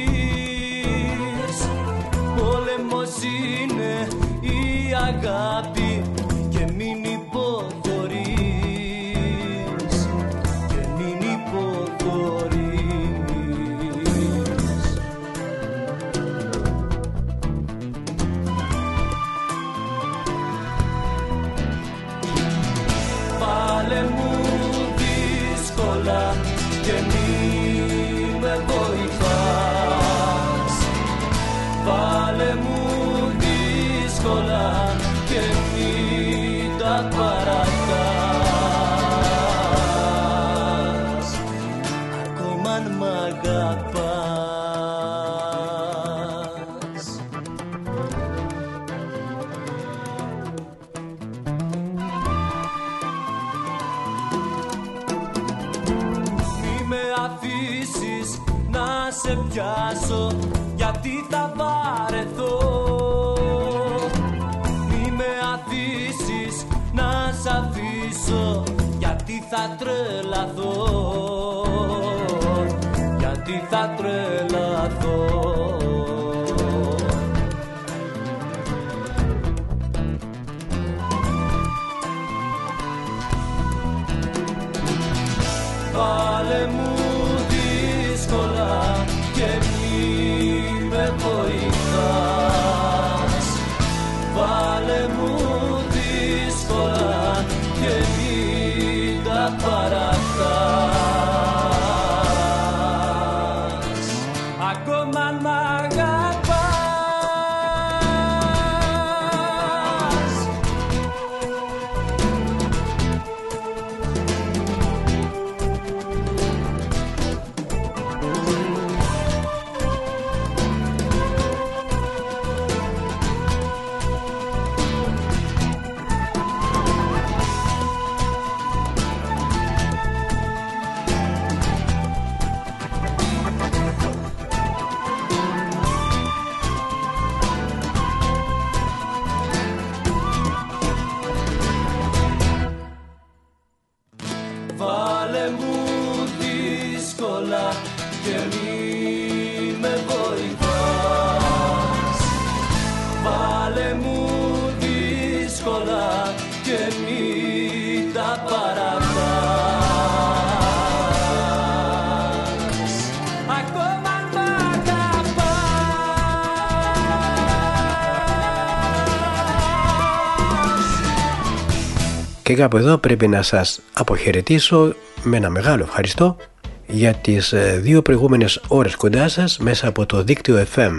Πόλεμος είναι η αγάπη μη με βοηθάς. Βάλε μου δύσκολα πιάσω γιατί θα βαρεθώ. Μη με αφήσεις να σ' αφήσω γιατί θα τρελαθώ. Γιατί θα τρελαθώ Και κάπου εδώ πρέπει να σας αποχαιρετήσω με ένα μεγάλο ευχαριστώ για τις ε, δύο προηγούμενες ώρες κοντά σας μέσα από το δίκτυο FM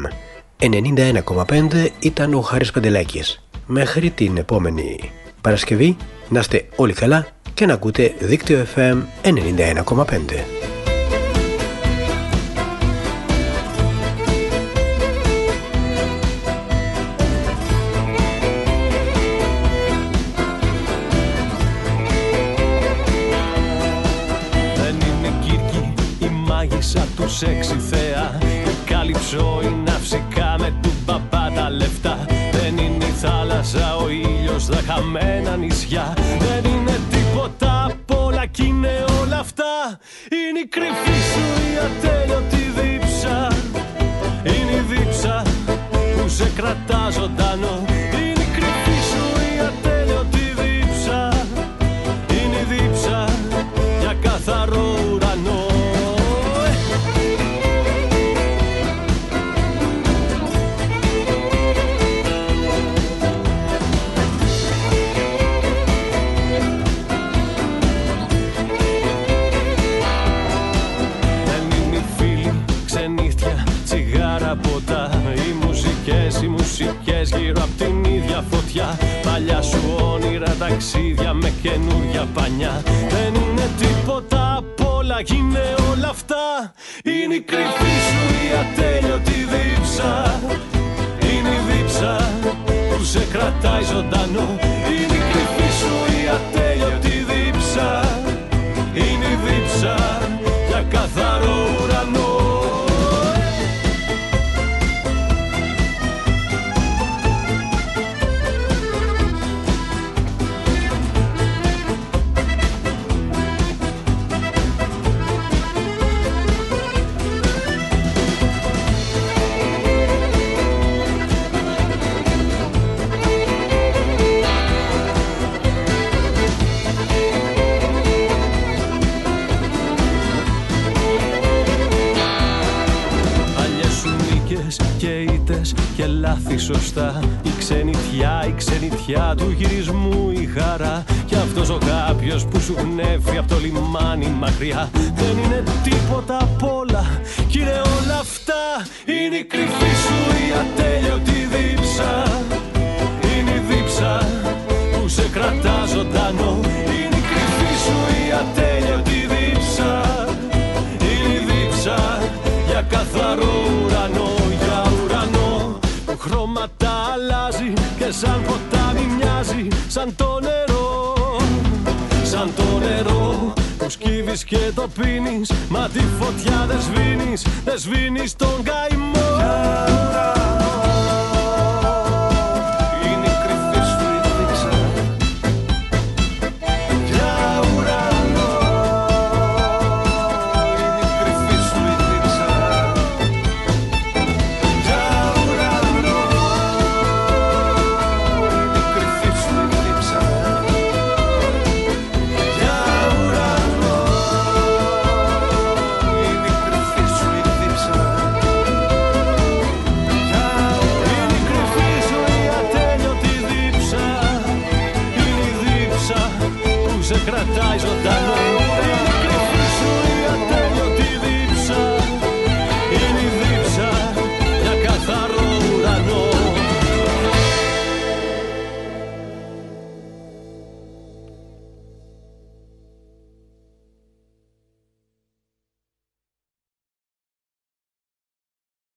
91,5 ήταν ο Χάρης Παντελάκης. Μέχρι την επόμενη Παρασκευή να είστε όλοι καλά και να ακούτε δίκτυο FM 91,5. χαμένα νησιά. Δεν είναι τίποτα απ' όλα κι είναι όλα αυτά. Είναι η κρυφή σου